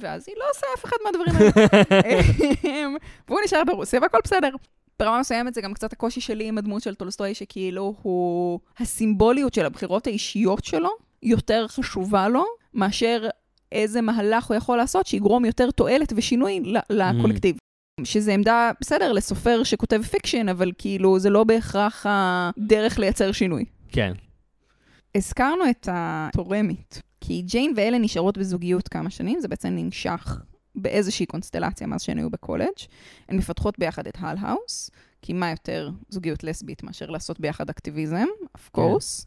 ואז היא לא עושה אף אחד מהדברים האלה. אמ, והוא נשאר ברוסיה והכל בסדר. ברמה מסוימת זה גם קצת הקושי שלי עם הדמות של טולסטוי, שכאילו הוא... הסימבוליות של הבחירות האישיות שלו יותר חשובה לו, מאשר איזה מהלך הוא יכול לעשות שיגרום יותר תועלת ושינוי לקולקטיב. שזה עמדה, בסדר, לסופר שכותב fiction, אבל כאילו זה לא בהכרח הדרך לייצר שינוי. כן. הזכרנו את התורמת, כי ג'יין ואלן נשארות בזוגיות כמה שנים, זה בעצם נמשך באיזושהי קונסטלציה מאז שהן היו בקולג'. הן מפתחות ביחד את הל האוס, כי מה יותר זוגיות לסבית מאשר לעשות ביחד אקטיביזם, of course.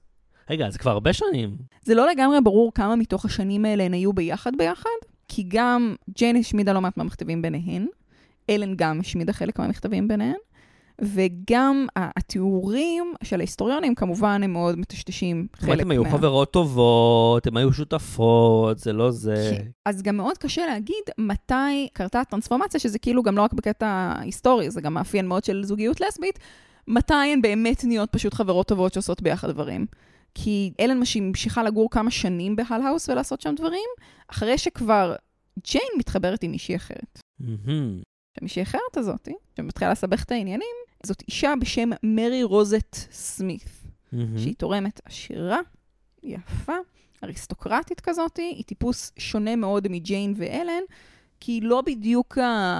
רגע, זה כבר הרבה שנים. זה לא לגמרי ברור כמה מתוך השנים האלה הן היו ביחד ביחד, כי גם ג'יין השמידה לא מעט מהמכתבים ביניהן, אלן גם השמידה חלק מהמכתבים ביניהן, וגם התיאורים של ההיסטוריונים כמובן הם מאוד מטשטשים זאת אומרת, חלק הם היו מה... חברות טובות, הם היו שותפות, זה לא זה. אז גם מאוד קשה להגיד מתי קרתה הטרנספורמציה, שזה כאילו גם לא רק בקטע היסטורי, זה גם מאפיין מאוד של זוגיות לסבית, מתי הן באמת נהיות פשוט חברות טובות שעושות ביחד דברים. כי אלן מש- המשיכה לגור כמה שנים בהל האוס ולעשות שם דברים, אחרי שכבר ג'יין מתחברת עם מישהי אחרת. מהמם. המישהי האחרת הזאת, שמתחילה לסבך את העניינים, זאת אישה בשם מרי רוזט סמית. מהמם. שהיא תורמת עשירה, יפה, אריסטוקרטית כזאת, היא טיפוס שונה מאוד מג'יין ואלן, כי היא לא בדיוק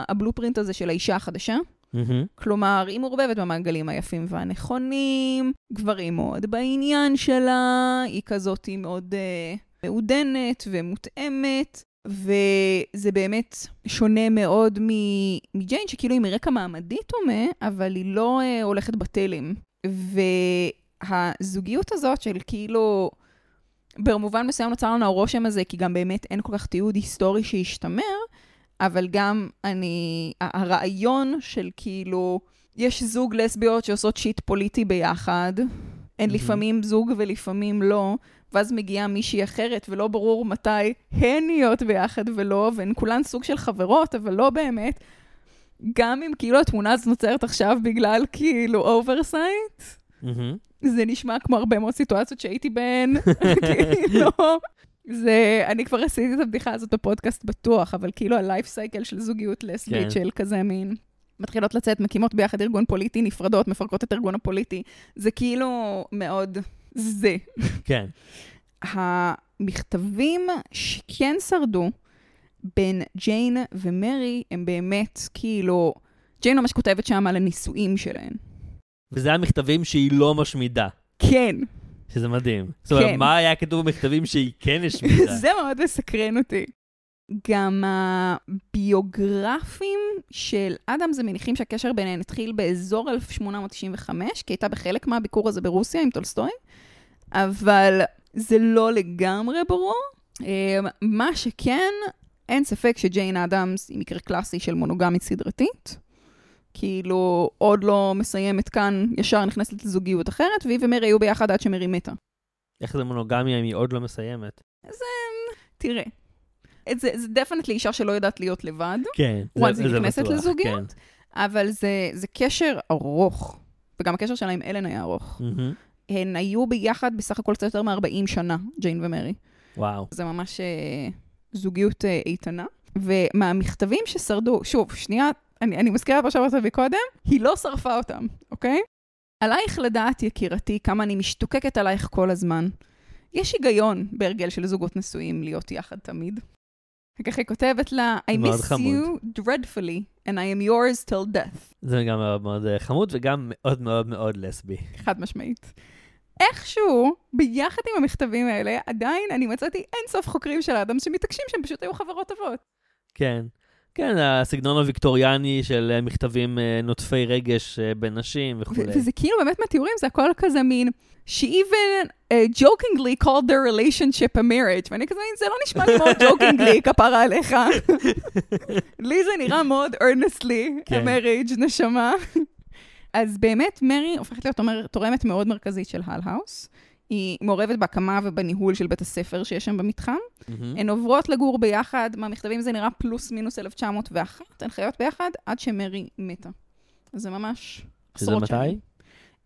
הבלופרינט הזה של האישה החדשה. מהמם. כלומר, היא מעורבבת במעגלים היפים והנכונים, גברים מאוד בעניין שלה, היא כזאת היא מאוד uh, מעודנת ומותאמת, וזה באמת שונה מאוד מג'יין, שכאילו היא מרקע מעמדי דומה, אבל היא לא uh, הולכת בתלם. והזוגיות הזאת של כאילו, במובן מסוים נוצר לנו הרושם הזה, כי גם באמת אין כל כך תיעוד היסטורי שהשתמר, אבל גם אני, הרעיון של כאילו, יש זוג לסביות שעושות shit פוליטי ביחד, הן מהמם. לפעמים זוג ולפעמים לא, ואז מגיעה מישהי אחרת, ולא ברור מתי הן נהיות ביחד ולא, והן כולן סוג של חברות, אבל לא באמת. גם אם כאילו התמונה הזאת נוצרת עכשיו בגלל כאילו oversight, מהמם. זה נשמע כמו הרבה מאוד סיטואציות שהייתי בהן, כאילו, זה, אני כבר עשיתי את הבדיחה הזאת בפודקאסט בטוח, אבל כאילו הלייף סייקל של זוגיות לסבית, כן. של כזה מין, מתחילות לצאת, מקימות ביחד ארגון פוליטי, נפרדות, מפרקות את הארגון הפוליטי, זה כאילו מאוד זה. כן. המכתבים שכן שרדו בין ג'יין ומרי, הם באמת כאילו, ג'יין ממש כותבת שם על הנישואים שלהן. וזה המכתבים שהיא לא משמידה, כן, שזה מדהים. זאת אומרת, כן. מה היה כתוב במכתבים שהיא כן השמידה? זה מאוד מסקרן אותי. גם הביוגרפים של אדם זה מניחים שהקשר ביניהם התחיל באזור 1895, כי הייתה בחלק מהביקור הזה ברוסיה עם טולסטוי, אבל זה לא לגמרי ברור. אה, מה שכן, אין ספק שג'יין אדמס היא מקרה קלאסי של מונוגמית סדרתית. כאילו, עוד לא מסיימת כאן, ישר נכנסת לזוגיות אחרת, והיא ומרי היו ביחד עד שמרי מתה. איך זה מונוגמיה אם היא עוד לא מסיימת? זה, תראה, זה, זה definitely אישה שלא יודעת להיות לבד. כן, once היא נכנסת לזוגיות, אבל זה, זה קשר ארוך, וגם הקשר שלה עם אלן היה ארוך. מהמם. הן היו ביחד בסך הכל קצת יותר מ-40 שנה, ג'יין ומרי. וואו. זה ממש אה, זוגיות אה, איתנה. ומהמכתבים ששרדו, שוב, שנייה, אני, אני מזכירה מה שאמרת מקודם, היא לא שרפה אותם, אוקיי? עלייך לדעת, יקירתי, כמה אני משתוקקת עלייך כל הזמן. יש היגיון בהרגל של זוגות נשואים להיות יחד תמיד. וכך היא כותבת לה, I miss חמוד. you dreadfully, and I am yours till death. זה גם מאוד מאוד אה, חמוד וגם מאוד מאוד מאוד לסבי. חד משמעית. איכשהו, ביחד עם המכתבים האלה, עדיין אני מצאתי אינסוף חוקרים של אדם שמתעקשים שהם פשוט היו חברות טובות. כן. כן, הסגנון הוויקטוריאני של אה, מכתבים אה, נוטפי רגש אה, בין נשים וכולי. וזה כאילו באמת מהתיאורים, זה הכל כזה מין, she even uh, jokingly called their relationship a marriage, ואני כזה, זה לא נשמע מאוד jokingly, כפרה עליך. לי זה נראה מאוד earnestly, כן. a marriage, נשמה. אז באמת, מרי הופכת להיות תומר- תורמת מאוד מרכזית של הל האוס. היא מעורבת בהקמה ובניהול של בית הספר שיש שם במתחם. מהמם. הן עוברות לגור ביחד, מהמכתבים זה נראה פלוס מינוס 1901, הן חיות ביחד עד שמרי מתה. זה ממש שזה עשרות מתי? שנים.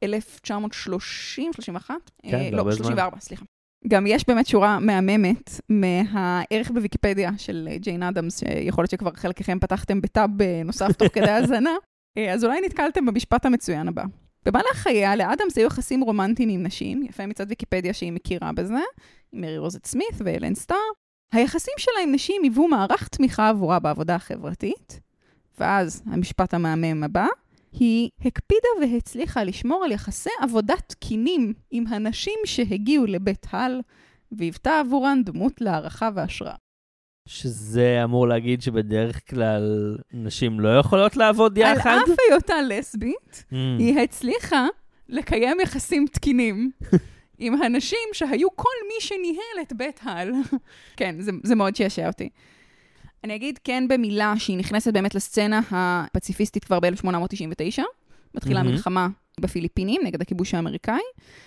1930, 31? כן, אה, לא, הרבה זמן. 34, סליחה. גם יש באמת שורה מהממת מהערך בוויקיפדיה של אה, ג'יין אדמס, שיכול להיות שכבר חלקכם פתחתם בטאב אה, נוסף תוך כדי האזנה, אז אולי נתקלתם במשפט המצוין הבא. במהלך חייה, לאדמס היו יחסים רומנטיים עם נשים, יפה מצד ויקיפדיה שהיא מכירה בזה, עם מרי רוזט סמית ואלן סטאר. היחסים שלה עם נשים היוו מערך תמיכה עבורה בעבודה החברתית, ואז המשפט המהמם הבא, היא הקפידה והצליחה לשמור על יחסי עבודה תקינים עם הנשים שהגיעו לבית הל, והיוותה עבורן דמות להערכה והשראה. שזה אמור להגיד שבדרך כלל נשים לא יכולות לעבוד על יחד? אף היותה לסבית, Mm. היא הצליחה לקיים יחסים תקינים עם הנשים שהיו כל מי שניהל את בית הל. כן, זה, זה מאוד שעשע אותי. אני אגיד כן במילה שהיא נכנסת באמת לסצנה הפציפיסטית כבר ב-1899. מתחילה מהמם. מלחמה בפיליפינים נגד הכיבוש האמריקאי.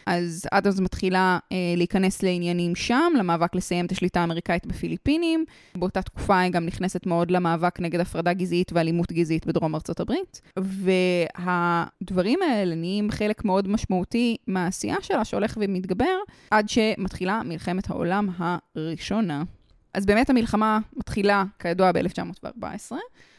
אז אז מתחילה אה, להיכנס לעניינים שם, למאבק לסיים את השליטה האמריקאית בפיליפינים. באותה תקופה היא גם נכנסת מאוד למאבק נגד הפרדה גזעית ואלימות גזעית בדרום ארצות הברית. והדברים האלה נהיים חלק מאוד משמעותי מהעשייה שלה, שהולך ומתגבר, עד שמתחילה מלחמת העולם הראשונה. אז באמת המלחמה מתחילה, כידוע, ב-1914.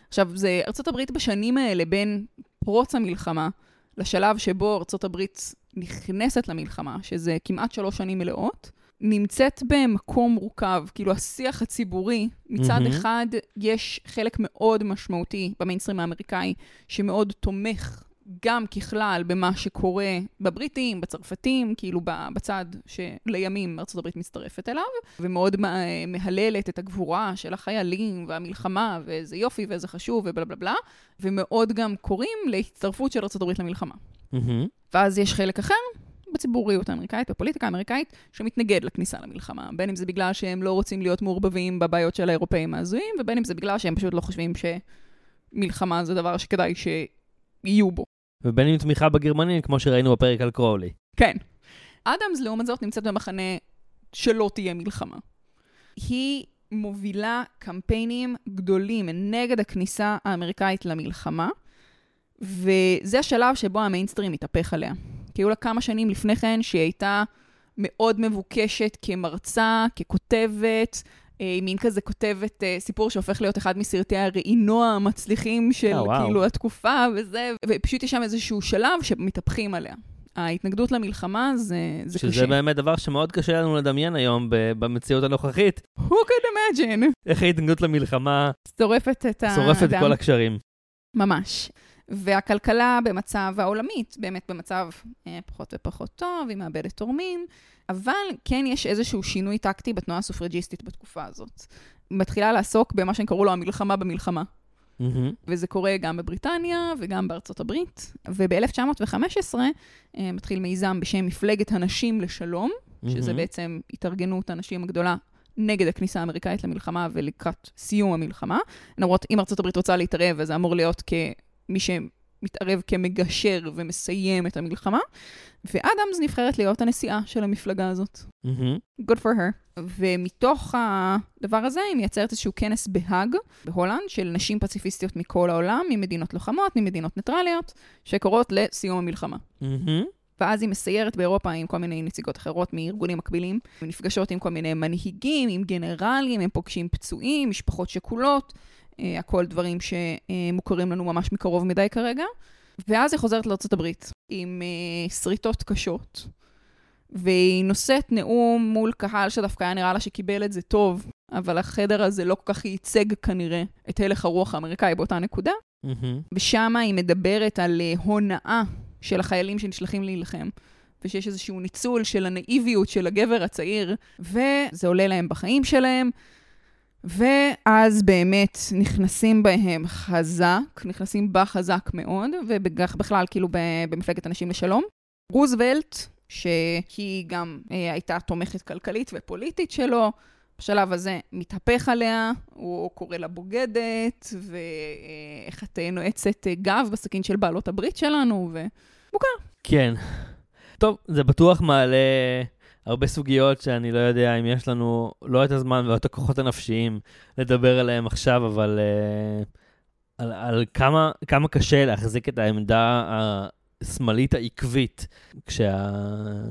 עכשיו, זה ארצות הברית בשנים האלה, בין פרוץ המלחמה לשלב שבו ארצות הברית נכנסת למלחמה, שזה כמעט שלוש שנים מלאות, נמצאת במקום מורכב. כאילו, השיח הציבורי, מצד מהמם. אחד, יש חלק מאוד משמעותי במיינסטרים האמריקאי, שמאוד תומך גם ככלל במה שקורה בבריטים, בצרפתים, כאילו בצד שלימים ארצות הברית מצטרפת אליו, ומאוד מה- מהללת את הגבורה של החיילים והמלחמה, ואיזה יופי ואיזה חשוב ובלה בלה בלה, ומאוד גם קוראים להצטרפות של ארצות הברית למלחמה. מהמם. ואז יש חלק אחר בציבוריות האמריקאית, בפוליטיקה האמריקאית, שמתנגד לכניסה למלחמה. בין אם זה בגלל שהם לא רוצים להיות מעורבבים בבעיות של האירופאים ההזויים, ובין אם זה בגלל שהם פשוט לא חושבים שמלחמה זה דבר שכדאי שיהיו בו. ובין אם תמיכה בגרמנים, כמו שראינו בפרק על קרowלי. כן. אדמס, לעומת זאת, נמצאת במחנה שלא תהיה מלחמה. היא מובילה קמפיינים גדולים נגד הכניסה האמריקאית למלחמה, וזה השלב שבו המיינסטרים מתהפך עליה. כי היו לה כמה שנים לפני כן שהיא הייתה מאוד מבוקשת כמרצה, ככותבת, אה, מין כזה כותבת אה, סיפור שהופך להיות אחד מסרטי הראינוע המצליחים של אה, וואו. כאילו התקופה וזה, ופשוט יש שם איזשהו שלב שמתהפכים עליה. ההתנגדות למלחמה זה, זה שזה קשה. באמת דבר שמאוד קשה לנו לדמיין היום במציאות הנוכחית. Who could imagine? איך ההתנגדות למלחמה שורפת את האדם. שורפת את כל הקשרים. ממש. והכלכלה במצב העולמית, באמת במצב אה, פחות ופחות טוב, היא מאבדת תורמים, אבל כן יש איזשהו שינוי טקטי בתנועה הסופרג'יסטית בתקופה הזאת. מתחילה לעסוק במה שהם קראו לו המלחמה במלחמה. מהמם. וזה קורה גם בבריטניה וגם בארצות הברית. וב-1915 אה, מתחיל מיזם בשם מפלגת הנשים לשלום, שזה מהמם. בעצם התארגנות הנשים הגדולה נגד הכניסה האמריקאית למלחמה ולקראת סיום המלחמה. למרות, אם הברית רוצה להתערב, אז זה אמור להיות כמי שמתערב כמגשר ומסיים את המלחמה. ואדמס נבחרת להיות הנשיאה של המפלגה הזאת. מהמם. Good for her. ומתוך הדבר הזה היא מייצרת איזשהו כנס בהאג, בהולנד, של נשים פציפיסטיות מכל העולם, ממדינות לוחמות, ממדינות ניטרליות, שקוראות לסיום המלחמה. מהמם. ואז היא מסיירת באירופה עם כל מיני נציגות אחרות מארגונים מקבילים. הן נפגשות עם כל מיני מנהיגים, עם גנרלים, הם פוגשים פצועים, משפחות שכולות, הכל דברים שמוכרים לנו ממש מקרוב מדי כרגע. ואז היא חוזרת לארה"ב עם אה, שריטות קשות, והיא נושאת נאום מול קהל שדווקא היה נראה לה שקיבל את זה טוב, אבל החדר הזה לא כל כך ייצג כנראה את הלך הרוח האמריקאי באותה נקודה. מהמם. ושם היא מדברת על אה, הונאה של החיילים שנשלחים להילחם, ושיש איזשהו ניצול של הנאיביות של הגבר הצעיר, וזה עולה להם בחיים שלהם. ואז באמת נכנסים בהם חזק, נכנסים בה חזק מאוד, ובכלל כאילו במפלגת הנשים לשלום. רוזוולט, שהיא גם אה, הייתה תומכת כלכלית ופוליטית שלו, בשלב הזה מתהפך עליה, הוא קורא לה בוגדת, ואיך את אה, נועצת אה, גב בסכין של בעלות הברית שלנו, ו... כן. טוב, זה בטוח מעלה הרבה סוגיות שאני לא יודע אם יש לנו לא את הזמן ולא את הכוחות הנפשיים לדבר עליהם עכשיו, אבל uh, על, על כמה, כמה קשה להחזיק את העמדה השמאלית העקבית כשה,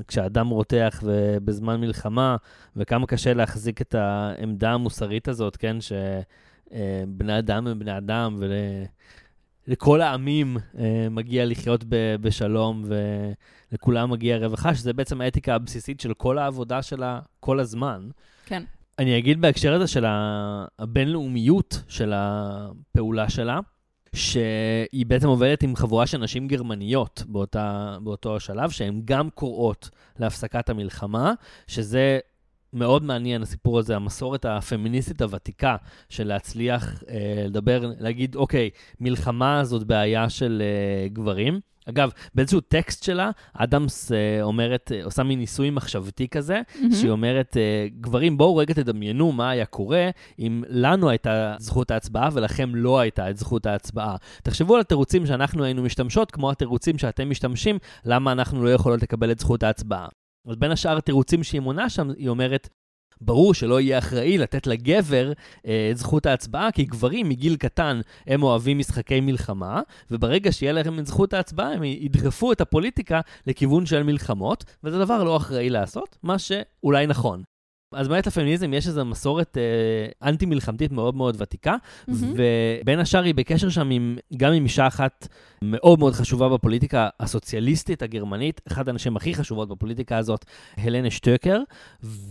כשהאדם רותח ובזמן מלחמה, וכמה קשה להחזיק את העמדה המוסרית הזאת, כן, שבני אדם הם בני אדם, ול... לכל העמים אה, מגיע לחיות ב- בשלום ולכולם מגיע רווחה, שזה בעצם האתיקה הבסיסית של כל העבודה שלה כל הזמן. כן. אני אגיד בהקשר הזה של הבינלאומיות של הפעולה שלה, שהיא בעצם עובדת עם חבורה של נשים גרמניות באותה, באותו שלב, שהן גם קוראות להפסקת המלחמה, שזה מאוד מעניין, הסיפור הזה, המסורת הפמיניסטית הוותיקה של להצליח אה, לדבר, להגיד, אוקיי, מלחמה זאת בעיה של אה, גברים. אגב, באיזשהו טקסט שלה, אדמס אה, אומרת, אה, עושה מין ניסוי מחשבתי כזה, שהיא אומרת, אה, גברים, בואו רגע תדמיינו מה היה קורה אם לנו הייתה זכות ההצבעה ולכם לא הייתה את זכות ההצבעה. תחשבו על התירוצים שאנחנו היינו משתמשות, כמו התירוצים שאתם משתמשים, למה אנחנו לא יכולות לקבל את זכות ההצבעה. אז בין השאר התירוצים שהיא מונה שם, היא אומרת, ברור שלא יהיה אחראי לתת לגבר אה, את זכות ההצבעה, כי גברים מגיל קטן הם אוהבים משחקי מלחמה, וברגע שיהיה להם את זכות ההצבעה, הם ידחפו את הפוליטיקה לכיוון של מלחמות, וזה דבר לא אחראי לעשות, מה שאולי נכון. אז באמת לפמיניזם יש איזו מסורת אה, אנטי-מלחמתית מאוד מאוד ותיקה, מהמם. ובין השאר היא בקשר שם עם, גם עם אישה אחת מאוד מאוד חשובה בפוליטיקה הסוציאליסטית הגרמנית, אחת הנשים הכי חשובות בפוליטיקה הזאת, הלנה שטקר,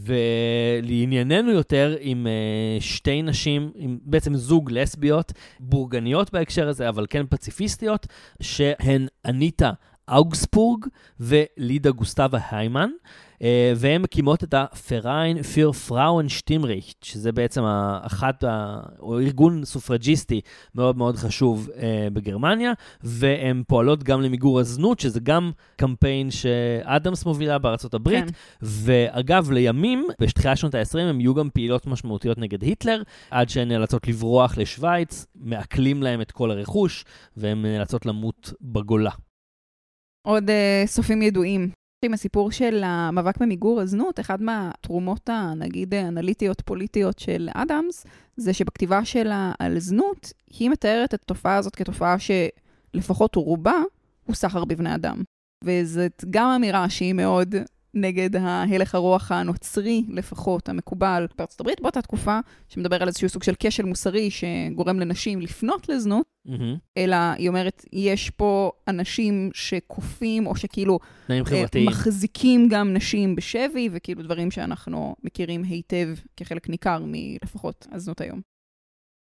ולענייננו יותר עם אה, שתי נשים, עם בעצם זוג לסביות, בורגניות בהקשר הזה, אבל כן פציפיסטיות, שהן אניטה אוגסבורג ולידה גוסטבה היימן, אה, והן מקימות את הפריין פיר פראון שטימריכט, שזה בעצם אחת, או ארגון סופרג'יסטי מאוד מאוד חשוב אה, בגרמניה, והן פועלות גם למיגור הזנות, שזה גם קמפיין שאדמס מובילה בארצות הברית, כן. ואגב, לימים, בתחילת שנות ה-20, הם יהיו גם פעילות משמעותיות נגד היטלר, עד שהן נאלצות לברוח לשוויץ, מעקלים להם את כל הרכוש, והן נאלצות למות בגולה. עוד uh, סופים ידועים. עם הסיפור של המאבק במיגור הזנות, אחד מהתרומות, ה- נגיד, אנליטיות פוליטיות של אדמס, זה שבכתיבה שלה על זנות, היא מתארת את התופעה הזאת כתופעה שלפחות רובה הוא סחר בבני אדם. וזאת גם אמירה שהיא מאוד נגד ההלך הרוח הנוצרי, לפחות, המקובל בארצות הברית באותה תקופה, שמדבר על איזשהו סוג של כשל מוסרי שגורם לנשים לפנות לזנות, מהמם. אלא היא אומרת, יש פה אנשים שכופים, או שכאילו תנאים אה, חברתיים. מחזיקים גם נשים בשבי, וכאילו דברים שאנחנו מכירים היטב כחלק ניכר מלפחות הזנות היום.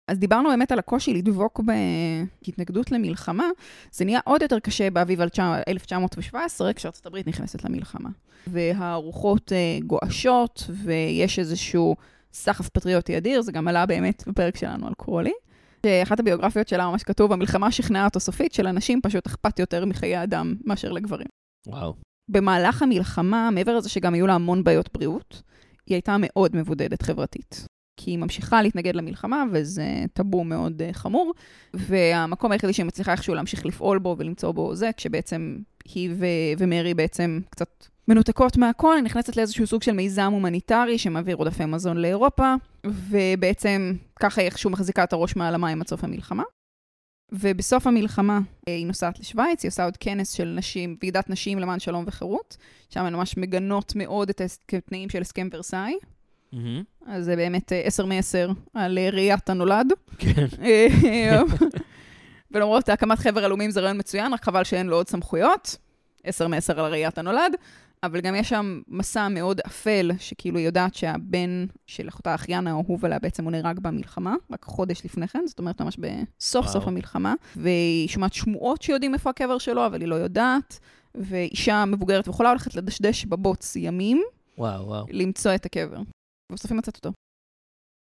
אז דיברנו באמת על הקושי לדבוק בהתנגדות למלחמה, זה נהיה עוד יותר קשה באביב 1917, כשארצות הברית נכנסת למלחמה. והרוחות אה, גועשות, ויש איזשהו סחף פטריוטי אדיר, זה גם עלה באמת בפרק שלנו על קרולי. אחת הביוגרפיות שלה ממש כתוב, המלחמה שכנעה אותו סופית, שלנשים פשוט אכפת יותר מחיי אדם מאשר לגברים. וואו. במהלך המלחמה, מעבר לזה שגם היו לה המון בעיות בריאות, היא הייתה מאוד מבודדת חברתית. כי היא ממשיכה להתנגד למלחמה, וזה טאבו מאוד uh, חמור, והמקום היחידי שהיא מצליחה איכשהו להמשיך לפעול בו ולמצוא בו זה, כשבעצם היא ו- ומרי בעצם קצת מנותקות מהכל, היא נכנסת לאיזשהו סוג של מיזם הומניטרי שמעביר עודפי מזון לאירופה, ובעצם ככה היא איכשהו מחזיקה את הראש מעל המים עד סוף המלחמה. ובסוף המלחמה אה, היא נוסעת לשוויץ, היא עושה עוד כנס של נשים, ועידת נשים למען שלום וחירות, שם הן ממש מגנות מאוד את התנאים של הסכם ורסאי. Mm-hmm. אז זה באמת אה, עשר מעשר על אה, ראיית הנולד. כן. ולמרות הקמת חבר הלאומים זה רעיון מצוין, רק חבל שאין לו עוד סמכויות. עשר מעשר על ראיית הנולד. אבל גם יש שם מסע מאוד אפל, שכאילו יודעת שהבן של אחותה האחיין האהוב עליה בעצם הוא נהרג במלחמה, רק חודש לפני כן, זאת אומרת ממש בסוף וואו. סוף המלחמה, והיא שומעת שמועות שיודעים איפה הקבר שלו, אבל היא לא יודעת, ואישה מבוגרת ויכולה הולכת לדשדש בבוץ ימים, וואו, וואו. למצוא את הקבר. ובסוף היא מצאת אותו.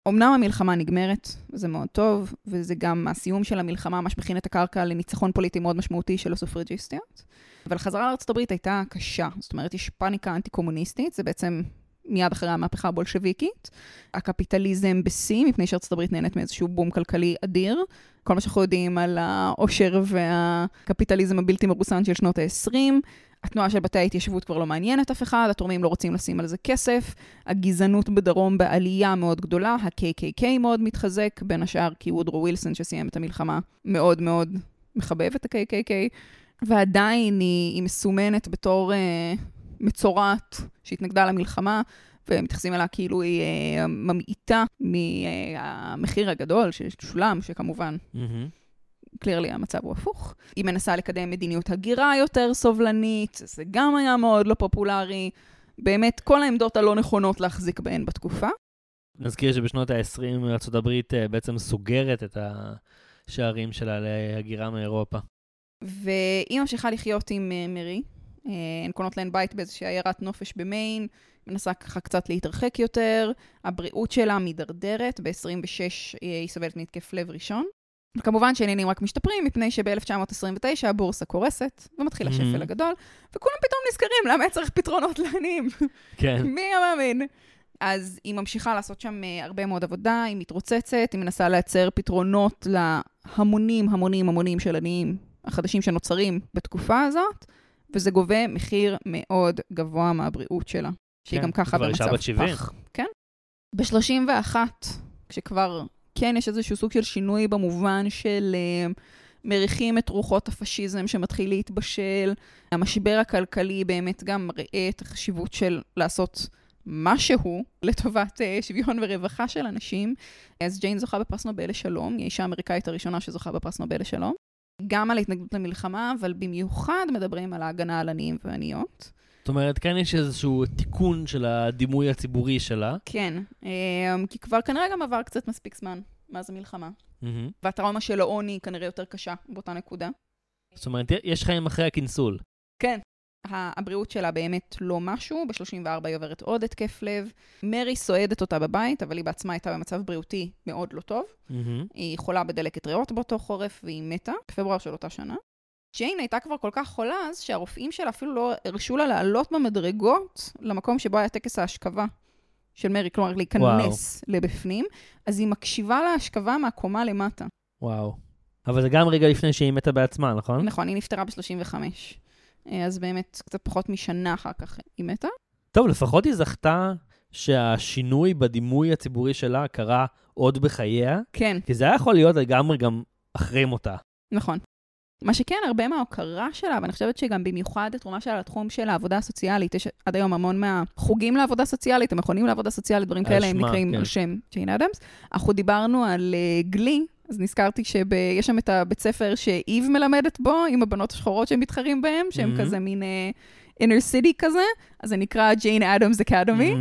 אמנם המלחמה נגמרת, וזה מאוד טוב, וזה גם הסיום של המלחמה ממש מכין את הקרקע לניצחון פוליטי מאוד משמעותי של הסופרג'יסטיות. אבל החזרה הברית הייתה קשה. זאת אומרת, יש פאניקה אנטי-קומוניסטית, זה בעצם מיד אחרי המהפכה הבולשביקית. הקפיטליזם בשיא, מפני שארצות הברית נהנית מאיזשהו בום כלכלי אדיר. כל מה שאנחנו יודעים על העושר והקפיטליזם הבלתי מרוסן של שנות ה-20. התנועה של בתי ההתיישבות כבר לא מעניינת אף אחד, התורמים לא רוצים לשים על זה כסף, הגזענות בדרום בעלייה מאוד גדולה, ה-KKK מאוד מתחזק, בין השאר כי וודרו ווילסון שסיים את המלחמה מאוד מאוד מחבב את ה-KKK, ועדיין היא, היא מסומנת בתור uh, מצורעת שהתנגדה למלחמה, ומתייחסים אליה כאילו היא uh, ממעיטה מהמחיר הגדול ששולם, שכמובן... Mm-hmm. קלירלי המצב הוא הפוך. היא מנסה לקדם מדיניות הגירה יותר סובלנית, זה גם היה מאוד לא פופולרי. באמת, כל העמדות הלא נכונות להחזיק בהן בתקופה. נזכיר שבשנות ה-20 ארה"ב אה, בעצם סוגרת את השערים שלה להגירה מאירופה. והיא ממשיכה לחיות עם אה, מרי. אה, הן קונות להן בית באיזושהי עיירת נופש במיין, מנסה ככה קצת להתרחק יותר, הבריאות שלה מידרדרת, ב-26 היא סובלת מהתקף לב ראשון. כמובן שעניינים רק משתפרים, מפני שב-1929 הבורסה קורסת, ומתחיל השפל mm-hmm. הגדול, וכולם פתאום נזכרים למה צריך פתרונות לעניים. כן. מי המאמין? אז היא ממשיכה לעשות שם uh, הרבה מאוד עבודה, היא מתרוצצת, היא מנסה לייצר פתרונות להמונים, המונים, המונים של עניים החדשים שנוצרים בתקופה הזאת, וזה גובה מחיר מאוד גבוה מהבריאות שלה. שהיא כן, גם ככה במצב פח. כן. ב-31, כשכבר כן יש איזשהו סוג של שינוי במובן של uh, מריחים את רוחות הפשיזם שמתחיל להתבשל. המשבר הכלכלי באמת גם מראה את החשיבות של לעשות משהו לטובת uh, שוויון ורווחה של אנשים. אז ג'יין זוכה בפרס נובל לשלום, היא האישה האמריקאית הראשונה שזוכה בפרס נובל לשלום. גם על התנגדות למלחמה, אבל במיוחד מדברים על ההגנה על עניים ועניות. זאת אומרת, כאן יש איזשהו תיקון של הדימוי הציבורי שלה. כן, אמ, כי כבר כנראה גם עבר קצת מספיק זמן מאז המלחמה. Mm-hmm. והטראומה של העוני כנראה יותר קשה באותה נקודה. זאת אומרת, יש חיים אחרי הכינסול. כן. הבריאות שלה באמת לא משהו, ב-34 היא עוברת עוד התקף לב. מרי סועדת אותה בבית, אבל היא בעצמה הייתה במצב בריאותי מאוד לא טוב. Mm-hmm. היא חולה בדלקת ריאות באותו חורף, והיא מתה, בפברואר של אותה שנה. ג'יין הייתה כבר כל כך חולה אז, שהרופאים שלה אפילו לא הרשו לה לעלות במדרגות למקום שבו היה טקס ההשכבה של מרי, כלומר להיכנס וואו. לבפנים, אז היא מקשיבה להשכבה מהקומה למטה. וואו. אבל זה גם רגע לפני שהיא מתה בעצמה, נכון? נכון, היא נפטרה ב-35. אז באמת, קצת פחות משנה אחר כך היא מתה. טוב, לפחות היא זכתה שהשינוי בדימוי הציבורי שלה קרה עוד בחייה. כן. כי זה היה יכול להיות לגמרי גם אחרי מותה. נכון. מה שכן, הרבה מההוקרה שלה, ואני חושבת שגם במיוחד התרומה שלה לתחום של העבודה הסוציאלית, יש עד היום המון מהחוגים לעבודה סוציאלית, המכונים לעבודה סוציאלית, דברים כאלה, הם נקראים כן. על שם ג'יין אדמס. אנחנו דיברנו על uh, גלי, אז נזכרתי שיש שם את הבית ספר שאיב מלמדת בו, עם הבנות השחורות שהם מתחרים בהם, שהם mm-hmm. כזה מין uh, inner city כזה, אז זה נקרא ג'יין אדמס אקדמי.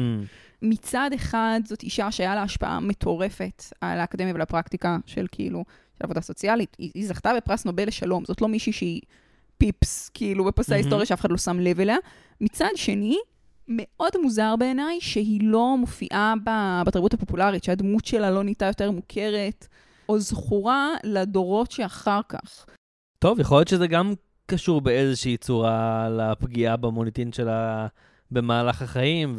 מצד אחד, זאת אישה שהיה לה השפעה מטורפת על האקדמיה ולפרקטיקה של כאילו עבודה סוציאלית. היא, היא זכתה בפרס נובל לשלום, זאת לא מישהי שהיא פיפס, כאילו, בפרסי ההיסטוריה שאף אחד לא שם לב אליה. מצד שני, מאוד מוזר בעיניי שהיא לא מופיעה ב- בתרבות הפופולרית, שהדמות שלה לא נהייתה יותר מוכרת או זכורה לדורות שאחר כך. טוב, יכול להיות שזה גם קשור באיזושהי צורה לפגיעה במוניטין שלה במהלך החיים,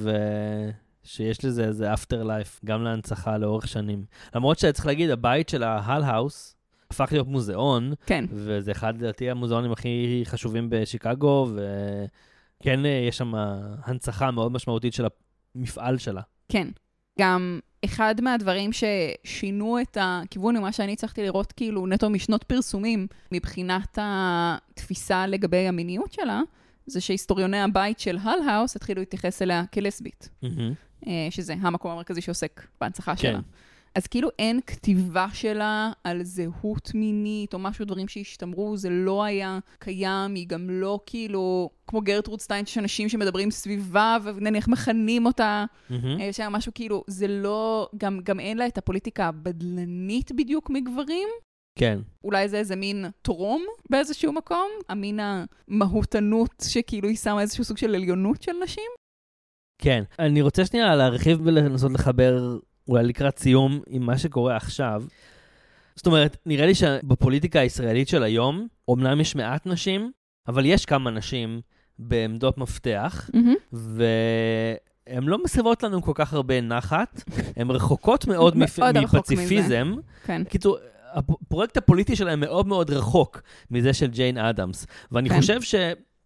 ושיש לזה איזה אפטר לייף, גם להנצחה לאורך שנים. למרות שצריך להגיד, הבית של ההל האוס הפך להיות מוזיאון, כן. וזה אחד, לדעתי, המוזיאונים הכי חשובים בשיקגו, וכן, אה, יש שם הנצחה מאוד משמעותית של המפעל שלה. כן. גם אחד מהדברים ששינו את הכיוון ממה שאני הצלחתי לראות כאילו נטו משנות פרסומים מבחינת התפיסה לגבי המיניות שלה, זה שהיסטוריוני הבית של הל האוס התחילו להתייחס אליה כלסבית, אה, שזה המקום המרכזי שעוסק בהנצחה כן. שלה. אז כאילו אין כתיבה שלה על זהות מינית או משהו, דברים שהשתמרו, זה לא היה קיים, היא גם לא כאילו, כמו גרטרוד סטיין, שיש אנשים שמדברים סביבה ונניח מכנים אותה, מהמם. יש שם משהו כאילו, זה לא, גם, גם אין לה את הפוליטיקה הבדלנית בדיוק מגברים. כן. אולי זה איזה מין טרום באיזשהו מקום, המין המהותנות שכאילו היא שמה איזשהו סוג של עליונות של נשים. כן. אני רוצה שנייה להרחיב ולנסות לחבר, אולי לקראת סיום, עם מה שקורה עכשיו. זאת אומרת, נראה לי שבפוליטיקה הישראלית של היום, אומנם יש מעט נשים, אבל יש כמה נשים בעמדות מפתח, והן לא מסבות לנו כל כך הרבה נחת, הן רחוקות מאוד מפ... מאוד רחוק מפציפיזם. כן. קיצור, הפרויקט הפוליטי שלהם מאוד מאוד רחוק מזה של ג'יין אדמס. ואני כן. חושב ש...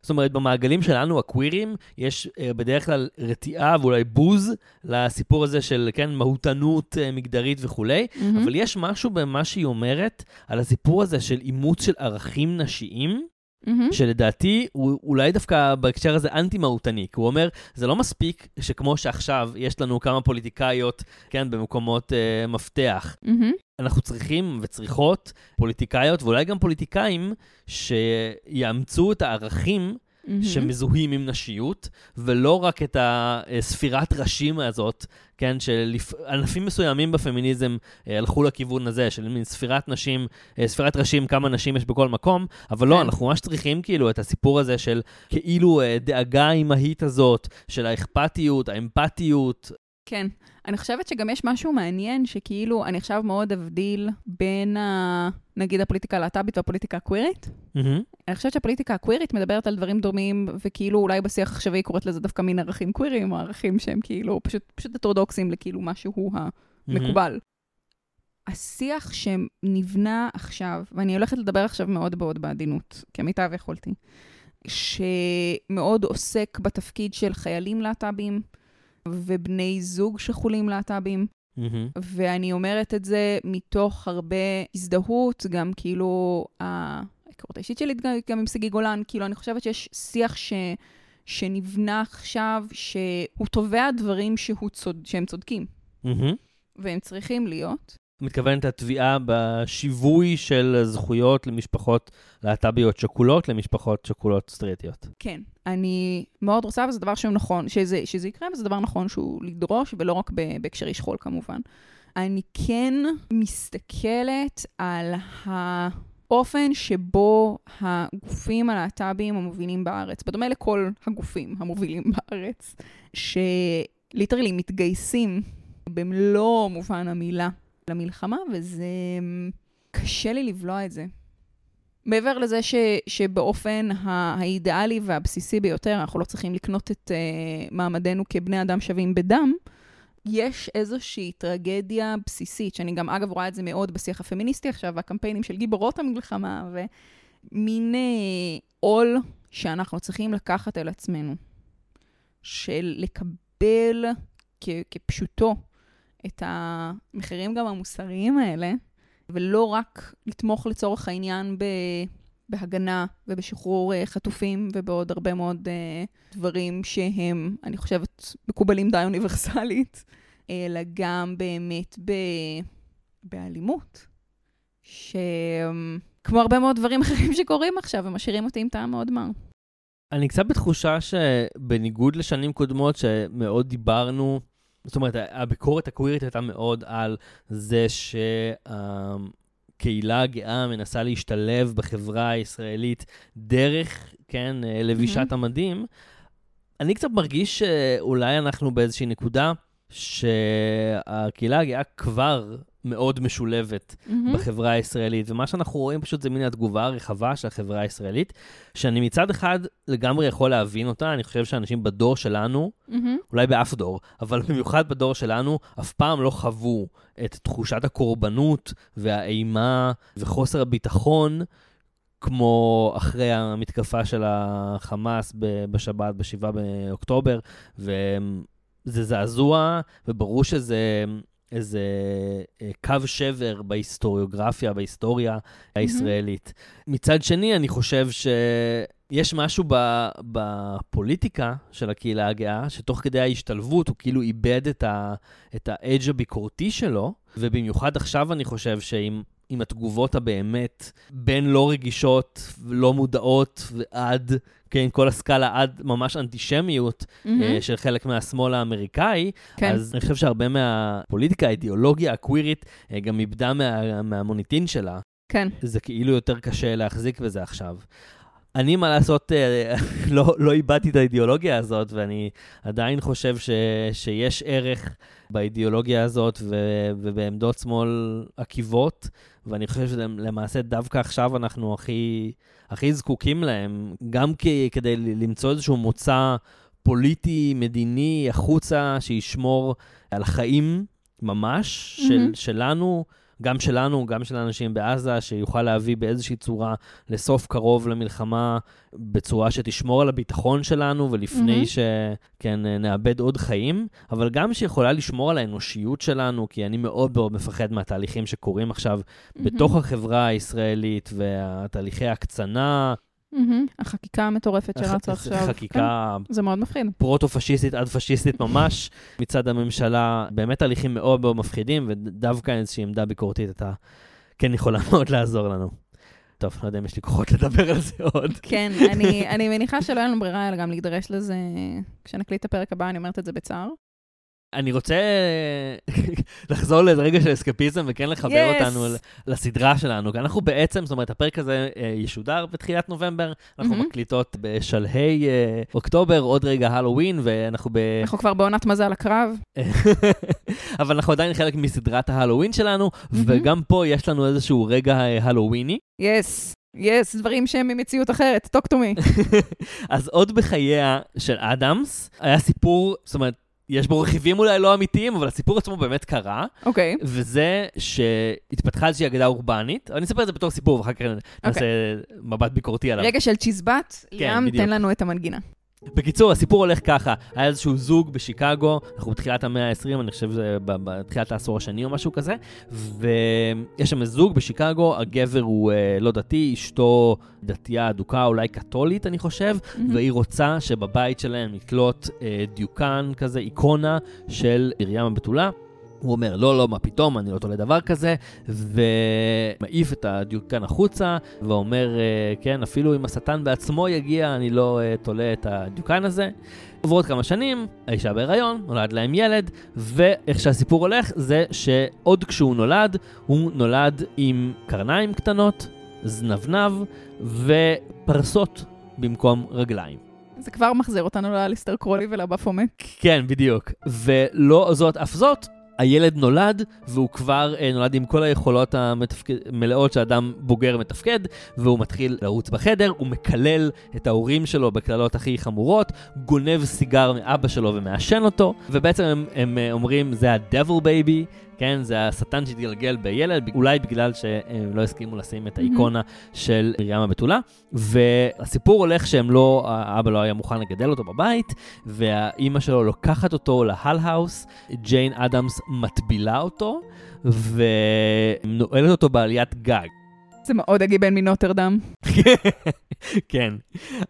זאת אומרת, במעגלים שלנו, הקווירים, יש אה, בדרך כלל רתיעה ואולי בוז לסיפור הזה של, כן, מהותנות אה, מגדרית וכולי, מהמם. אבל יש משהו במה שהיא אומרת על הסיפור הזה של אימוץ של ערכים נשיים, מהמם. שלדעתי הוא אולי דווקא בהקשר הזה אנטי-מהותני, כי הוא אומר, זה לא מספיק שכמו שעכשיו יש לנו כמה פוליטיקאיות, כן, במקומות אה, מפתח. מהמם. אנחנו צריכים וצריכות פוליטיקאיות ואולי גם פוליטיקאים שיאמצו את הערכים מהמם. שמזוהים עם נשיות, ולא רק את הספירת ראשים הזאת, כן, שענפים מסוימים בפמיניזם אה, הלכו לכיוון הזה, של מין ספירת נשים, אה, ספירת ראשים, כמה נשים יש בכל מקום, אבל לא, כן. אנחנו ממש צריכים כאילו את הסיפור הזה של כאילו אה, דאגה האימהית הזאת, של האכפתיות, האמפתיות. כן. אני חושבת שגם יש משהו מעניין, שכאילו, אני עכשיו מאוד אבדיל בין, ה... נגיד, הפוליטיקה הלהט"בית והפוליטיקה הקווירית. מהמם. אני חושבת שהפוליטיקה הקווירית מדברת על דברים דומים, וכאילו אולי בשיח העכשווי היא קוראת לזה דווקא מין ערכים קוויריים, או ערכים שהם כאילו פשוט, פשוט אורתודוקסים לכאילו משהו המקובל. השיח שנבנה עכשיו, ואני הולכת לדבר עכשיו מאוד מאוד בעדינות, כמיטב יכולתי, שמאוד עוסק בתפקיד של חיילים להט"בים ובני זוג שכולים להט"בים, מהמם. ואני אומרת את זה מתוך הרבה הזדהות, גם כאילו ההיכרות האישית שלי גם, עם שגיא גולן, כאילו אני חושבת שיש שיח ש, שנבנה עכשיו, שהוא תובע דברים שהוא צוד, שהם צודקים, מהמם. והם צריכים להיות. מתכוונת התביעה בשיווי של זכויות למשפחות להט"ביות שכולות למשפחות שכולות סטרייטיות. כן, אני מאוד רוצה, וזה דבר שהוא נכון, שזה, שזה יקרה, וזה דבר נכון שהוא לדרוש, ולא רק בהקשרי שכול כמובן. אני כן מסתכלת על האופן שבו הגופים הלהט"ביים המובילים בארץ, בדומה לכל הגופים המובילים בארץ, שליטרלי מתגייסים במלוא מובן המילה למלחמה, וזה קשה לי לבלוע את זה. מעבר לזה ש, שבאופן האידיאלי והבסיסי ביותר, אנחנו לא צריכים לקנות את uh, מעמדנו כבני אדם שווים בדם, יש איזושהי טרגדיה בסיסית, שאני גם אגב רואה את זה מאוד בשיח הפמיניסטי עכשיו, והקמפיינים של גיבורות המלחמה, ומין אה, עול שאנחנו צריכים לקחת על עצמנו, של לקבל כ- כפשוטו את המחירים גם המוסריים האלה, ולא רק לתמוך לצורך העניין ב... בהגנה ובשחרור uh, חטופים ובעוד הרבה מאוד uh, דברים שהם, אני חושבת, מקובלים די אוניברסלית, אלא גם באמת ב... באלימות, שכמו הרבה מאוד דברים אחרים שקורים עכשיו, הם משאירים אותי עם טעם מאוד מר. אני קצת בתחושה שבניגוד לשנים קודמות שמאוד דיברנו, זאת אומרת, הביקורת הקווירית הייתה מאוד על זה שהקהילה הגאה מנסה להשתלב בחברה הישראלית דרך, כן, לבישת מהמם. המדים. אני קצת מרגיש שאולי אנחנו באיזושהי נקודה שהקהילה הגאה כבר מאוד משולבת Mm-hmm. בחברה הישראלית, ומה שאנחנו רואים פשוט זה מין התגובה הרחבה של החברה הישראלית, שאני מצד אחד לגמרי יכול להבין אותה, אני חושב שאנשים בדור שלנו, Mm-hmm. אולי באף דור, אבל במיוחד בדור שלנו, אף פעם לא חוו את תחושת הקורבנות והאימה וחוסר הביטחון, כמו אחרי המתקפה של החמאס בשבת, ב-7 באוקטובר, וזה זעזוע, וברור שזה איזה אה, קו שבר בהיסטוריוגרפיה, בהיסטוריה הישראלית. מצד שני, אני חושב שיש משהו ב, בפוליטיקה של הקהילה הגאה, שתוך כדי ההשתלבות הוא כאילו איבד את, האדג' הביקורתי שלו, ובמיוחד עכשיו אני חושב שעם... עם התגובות הבאמת בין לא רגישות, לא מודעות ועד, כן, כל הסקאלה עד ממש אנטישמיות Mm-hmm. אה, של חלק מהשמאל האמריקאי, כן. אז אני חושב שהרבה מהפוליטיקה, האידיאולוגיה הקווירית, אה, גם איבדה מה, מהמוניטין שלה. כן. זה כאילו יותר קשה להחזיק בזה עכשיו. אני, מה לעשות, אה, לא, לא איבדתי את האידיאולוגיה הזאת, ואני עדיין חושב ש, שיש ערך באידיאולוגיה הזאת ו, ובעמדות שמאל עקיבות, ואני חושב שלמעשה דווקא עכשיו אנחנו הכי, הכי זקוקים להם, גם כ, כדי למצוא איזשהו מוצא פוליטי, מדיני, החוצה, שישמור על החיים ממש של, מהמם. שלנו. גם שלנו, גם של האנשים בעזה, שיוכל להביא באיזושהי צורה לסוף קרוב למלחמה, בצורה שתשמור על הביטחון שלנו, ולפני מהמם. שכן, נאבד עוד חיים, אבל גם שיכולה לשמור על האנושיות שלנו, כי אני מאוד מאוד מפחד מהתהליכים שקורים עכשיו בתוך החברה הישראלית, והתהליכי ההקצנה. החקיקה המטורפת שרצה עכשיו. חקיקה כן, זה מאוד מפחיד. פרוטו-פשיסטית עד פשיסטית ממש מצד הממשלה, באמת תהליכים מאוד מאוד מפחידים, ודווקא איזושהי עמדה ביקורתית אתה כן יכולה מאוד לעזור לנו. טוב, לא יודע אם יש לי כוחות לדבר על זה עוד. כן, אני, אני מניחה שלא היה לנו ברירה אלא גם להידרש לזה כשנקליט את הפרק הבא, אני אומרת את זה בצער. אני רוצה לחזור לאיזה רגע של אסקפיזם וכן לחבר Yes. אותנו לסדרה שלנו. כי אנחנו בעצם, זאת אומרת, הפרק הזה אה, ישודר בתחילת נובמבר, אנחנו מהמם. מקליטות בשלהי אה, אוקטובר, עוד רגע הלואוין, ואנחנו ב... אנחנו כבר בעונת מזל הקרב. אבל אנחנו עדיין חלק מסדרת ההלואוין שלנו, מהמם. וגם פה יש לנו איזשהו רגע אה, הלואויני. יס, יס, דברים שהם ממציאות אחרת, talk to me. אז עוד בחייה של אדמס, היה סיפור, זאת אומרת, יש בו רכיבים אולי לא אמיתיים, אבל הסיפור עצמו באמת קרה, אוקיי, וזה שהתפתחה איזושהי אגדה אורבנית, אני אספר את זה בתור סיפור, ואחר כך נעשה מבט ביקורתי עליו. רגע של צ'יזבט, ליאם, בדיוק. תן לנו את המנגינה. בקיצור, הסיפור הולך ככה, היה איזשהו זוג בשיקגו, אנחנו בתחילת המאה ה-20, אני חושב שזה בתחילת העשור השני או משהו כזה, ויש שם זוג בשיקגו, הגבר הוא אה, לא דתי, אשתו דתייה אדוקה, אולי קתולית, אני חושב, מהמם. והיא רוצה שבבית שלהם נתלות אה, דיוקן כזה, איקונה של מרים הבתולה. הוא אומר, לא, לא, מה פתאום, אני לא תולה דבר כזה, ומעיף את הדיוקן החוצה, ואומר, אה, כן, אפילו אם השטן בעצמו יגיע, אני לא אה, תולה את הדיוקן הזה. עוברות כמה שנים, האישה בהיריון, נולד להם ילד, ואיך שהסיפור הולך זה שעוד כשהוא נולד, הוא נולד עם קרניים קטנות, זנבנב ופרסות במקום רגליים. זה כבר מחזיר אותנו לאליסטר קרולי ולבפומט. כן, בדיוק. ולא זאת אף זאת, הילד נולד, והוא כבר אה, נולד עם כל היכולות המלאות שאדם בוגר מתפקד, והוא מתחיל לרוץ בחדר, הוא מקלל את ההורים שלו בקללות הכי חמורות, גונב סיגר מאבא שלו ומעשן אותו, ובעצם הם, הם אה, אומרים, זה ה-devil baby, כן, זה השטן שהתגלגל בילד, אולי בגלל שהם לא הסכימו לשים את האיקונה של מרים הבתולה. והסיפור הולך שהם לא, האבא לא היה מוכן לגדל אותו בבית, והאימא שלו לוקחת אותו להל-האוס, ג'יין אדמס מטבילה אותו, ונועלת אותו בעליית גג. זה מאוד הגיבן מנוטרדם. כן.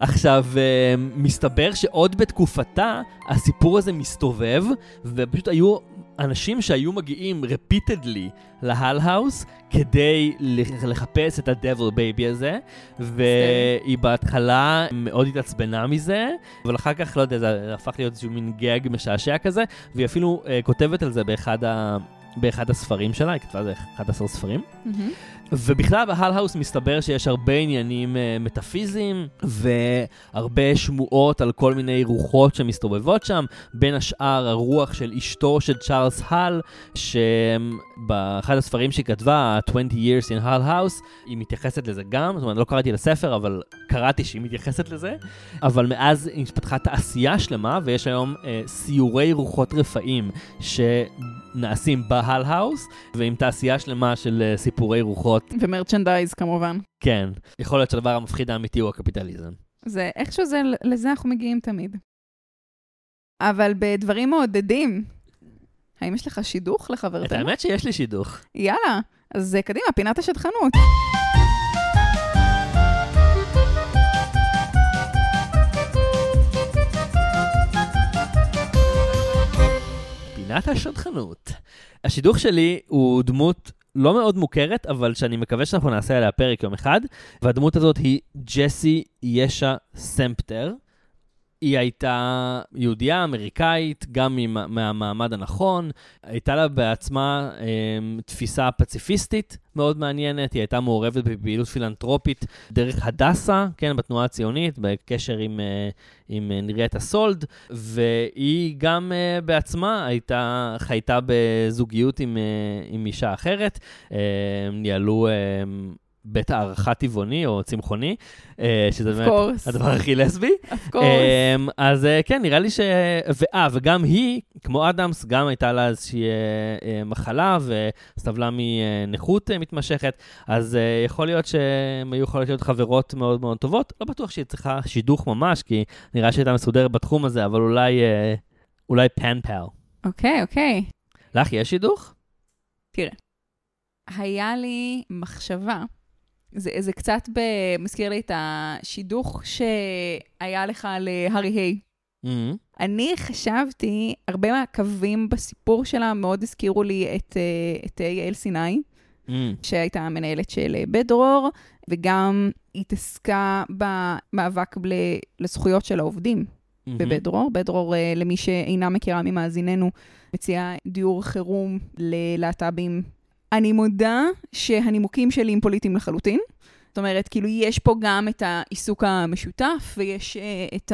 עכשיו, אה, מסתבר שעוד בתקופתה הסיפור הזה מסתובב, ופשוט היו אנשים שהיו מגיעים repeatedly להל-האוס כדי לח- לחפש את ה-devil baby הזה, והיא בהתחלה מאוד התעצבנה מזה, אבל אחר כך, לא יודע, זה הפך להיות איזשהו מין גג משעשע כזה, והיא אפילו uh, כותבת על זה באחד ה... באחד הספרים שלה, היא כתבה על זה 11 ספרים. מהמם. ובכלל בהל-האוס מסתבר שיש הרבה עניינים uh, מטאפיזיים והרבה שמועות על כל מיני רוחות שמסתובבות שם, בין השאר הרוח של אשתו של צ'ארלס הל, שבאחד הספרים שהיא כתבה, 20 years in Hull House, היא מתייחסת לזה גם, זאת אומרת, לא קראתי לספר, אבל קראתי שהיא מתייחסת לזה, אבל מאז התפתחה תעשייה שלמה, ויש היום אה, סיורי רוחות רפאים שנעשים בהל-האוס, ועם תעשייה שלמה של אה, סיפורי רוחות. ו merchandise כמובן. כן, יכול להיות שהדבר המפחיד האמיתי הוא הקפיטליזם. זה, איכשהו זה, לזה אנחנו מגיעים תמיד. אבל בדברים מעודדים, האם יש לך שידוך את לחברתנו? האמת שיש לי שידוך. יאללה, אז אה, קדימה, פינת השטחנות. פינת השדכנות. השידוך שלי הוא דמות לא מאוד מוכרת, אבל שאני מקווה שאנחנו נעשה עליה פרק יום אחד, והדמות הזאת היא ג'סי ישע סמפטר. היא הייתה יהודייה אמריקאית, גם מהמעמד הנכון. הייתה לה בעצמה אה, תפיסה פציפיסטית מאוד מעניינת, היא הייתה מעורבת בפעילות פילנטרופית דרך הדסה, כן, בתנועה הציונית, בקשר עם, אה, עם אה, נראית הסולד, והיא גם אה, בעצמה הייתה, חייתה בזוגיות עם, אה, עם אישה אחרת. אה, ניהלו... אה, בית הערכה טבעוני או צמחוני, אה, שזה באמת. הדבר הכי לסבי. Um, אז uh, כן, נראה לי ש... ואה, וגם היא, כמו אדמס, גם הייתה לה איזושהי uh, מחלה וסבלה מנכות מתמשכת, אז יכול להיות שהן היו יכולות להיות חברות מאוד מאוד טובות. לא בטוח שהיא צריכה שידוך ממש, כי נראה שהיא הייתה מסודרת בתחום הזה, אבל אולי, אולי פן פל. אוקיי, אוקיי. לך יש שידוך? היה לי מחשבה, זה, זה קצת ב... מזכיר לי את השידוך שהיה לך להארי היי. Mm-hmm. אני חשבתי, הרבה מהקווים בסיפור שלה מאוד הזכירו לי את, אה, את אה, יעל סיני, Mm-hmm. שהייתה המנהלת של אה, בית דרור, וגם התעסקה במאבק ל- לזכויות של העובדים בבית דרור. בית דרור, אה, למי שאינה מכירה ממאזיננו, מציעה דיור חירום ללהט"בים. אני מודה שהנימוקים שלי הם פוליטיים לחלוטין. זאת אומרת, כאילו, יש פה גם את העיסוק המשותף, ויש אה, את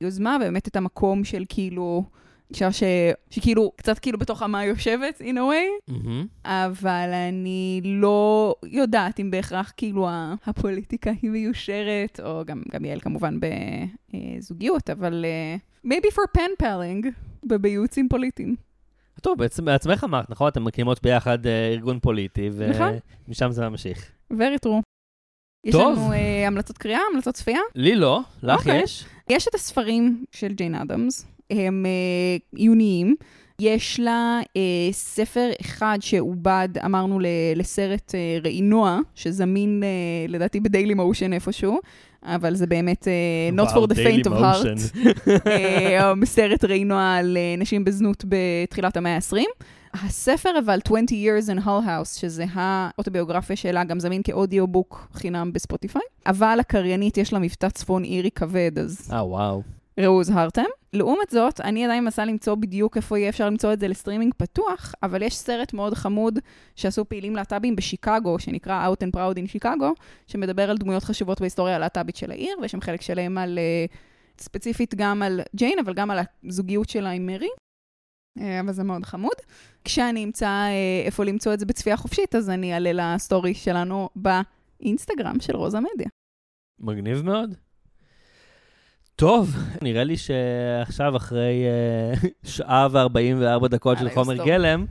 היוזמה, ובאמת את המקום של כאילו, אישה ש... שכאילו, קצת כאילו בתוך עמה יושבת, in a way, Mm-hmm. אבל אני לא יודעת אם בהכרח כאילו הפוליטיקה היא מיושרת, או גם, גם יעל כמובן בזוגיות, אבל uh, maybe for pen palling, בייעוצים פוליטיים. טוב, בעצם בעצמך אמרת, נכון? אתם מקימות ביחד אה, ארגון פוליטי, נכון. ומשם זה ממשיך. very true. יש טוב. לנו uh, המלצות קריאה, המלצות צפייה. לי לא, לך אוקיי. יש? יש את הספרים של ג'יין אדמס, הם uh, עיוניים. יש לה uh, ספר אחד שעובד, אמרנו, ל- לסרט אה, ראינוע, שזמין אה, לדעתי בדיילי מושן איפשהו, אבל זה באמת אה, Not for the faint of heart. אה, סרט ראינוע על אה, נשים בזנות בתחילת המאה ה-20. הספר אבל 20 Years in Hull House, שזה האוטוביוגרפיה שלה, גם זמין כ audiobook חינם בספוטיפיי. אבל הקריינית יש לה מבטא צפון אירי כבד, אז אה, וואו. ראו הוזהרתם. לעומת זאת, אני עדיין מנסה למצוא בדיוק איפה יהיה אפשר למצוא את זה לסטרימינג פתוח, אבל יש סרט מאוד חמוד שעשו פעילים להט"בים בשיקגו, שנקרא Out and Proud in שיקגו, שמדבר על דמויות חשובות בהיסטוריה הלהט"בית של העיר, ויש שם חלק שלהם על, אה, ספציפית גם על ג'יין, אבל גם על הזוגיות שלה עם מרי. אה, אבל זה מאוד חמוד. כשאני אמצא אה, איפה למצוא את זה בצפייה חופשית, אז אני אעלה לסטורי שלנו באינסטגרם של רוזה מדיה. מגניב מאוד. טוב, נראה לי שעכשיו אחרי אה, שעה ו-44 דקות של הלאה, חומר. גלם,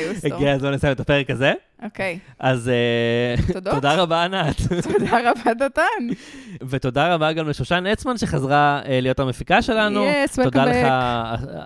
יוסטור. הגיע הזמן לסיים את הפרק הזה. אוקיי, אז אה. תודה רבה, ענת. תודה רבה, דתן. ותודה רבה גם לשושן אצמן שחזרה אה, להיות המפיקה שלנו. Yes, welcome תודה. לך,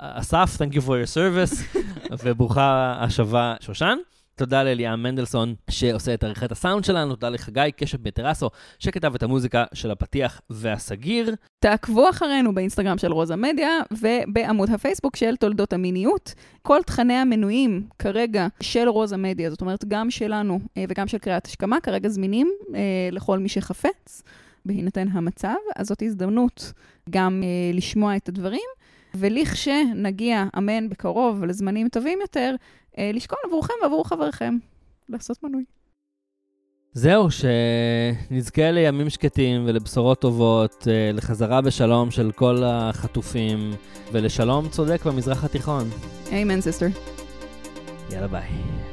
אסף, Thank you for your service, וברוכה השבה, שושן. תודה לאליאם מנדלסון שעושה את עריכת הסאונד שלנו, תודה לחגי קשת בטרסו שכתב את המוזיקה של הפתיח והסגיר. תעקבו אחרינו באינסטגרם של רוזה מדיה ובעמוד הפייסבוק של תולדות המיניות. כל תכני המנויים כרגע של רוזה מדיה, זאת אומרת גם שלנו אה, וגם של קריאת השכמה, כרגע זמינים אה, לכל מי שחפץ, בהינתן המצב. אז זאת הזדמנות גם אה, לשמוע את הדברים. ולכשנגיע, אמן, בקרוב, לזמנים טובים יותר, לשקול עבורכם ועבור חבריכם לעשות מנוי. זהו, שנזכה לימים שקטים ולבשורות טובות, אה, לחזרה בשלום של כל החטופים, ולשלום צודק במזרח התיכון. אמן, סיסטר. יאללה ביי.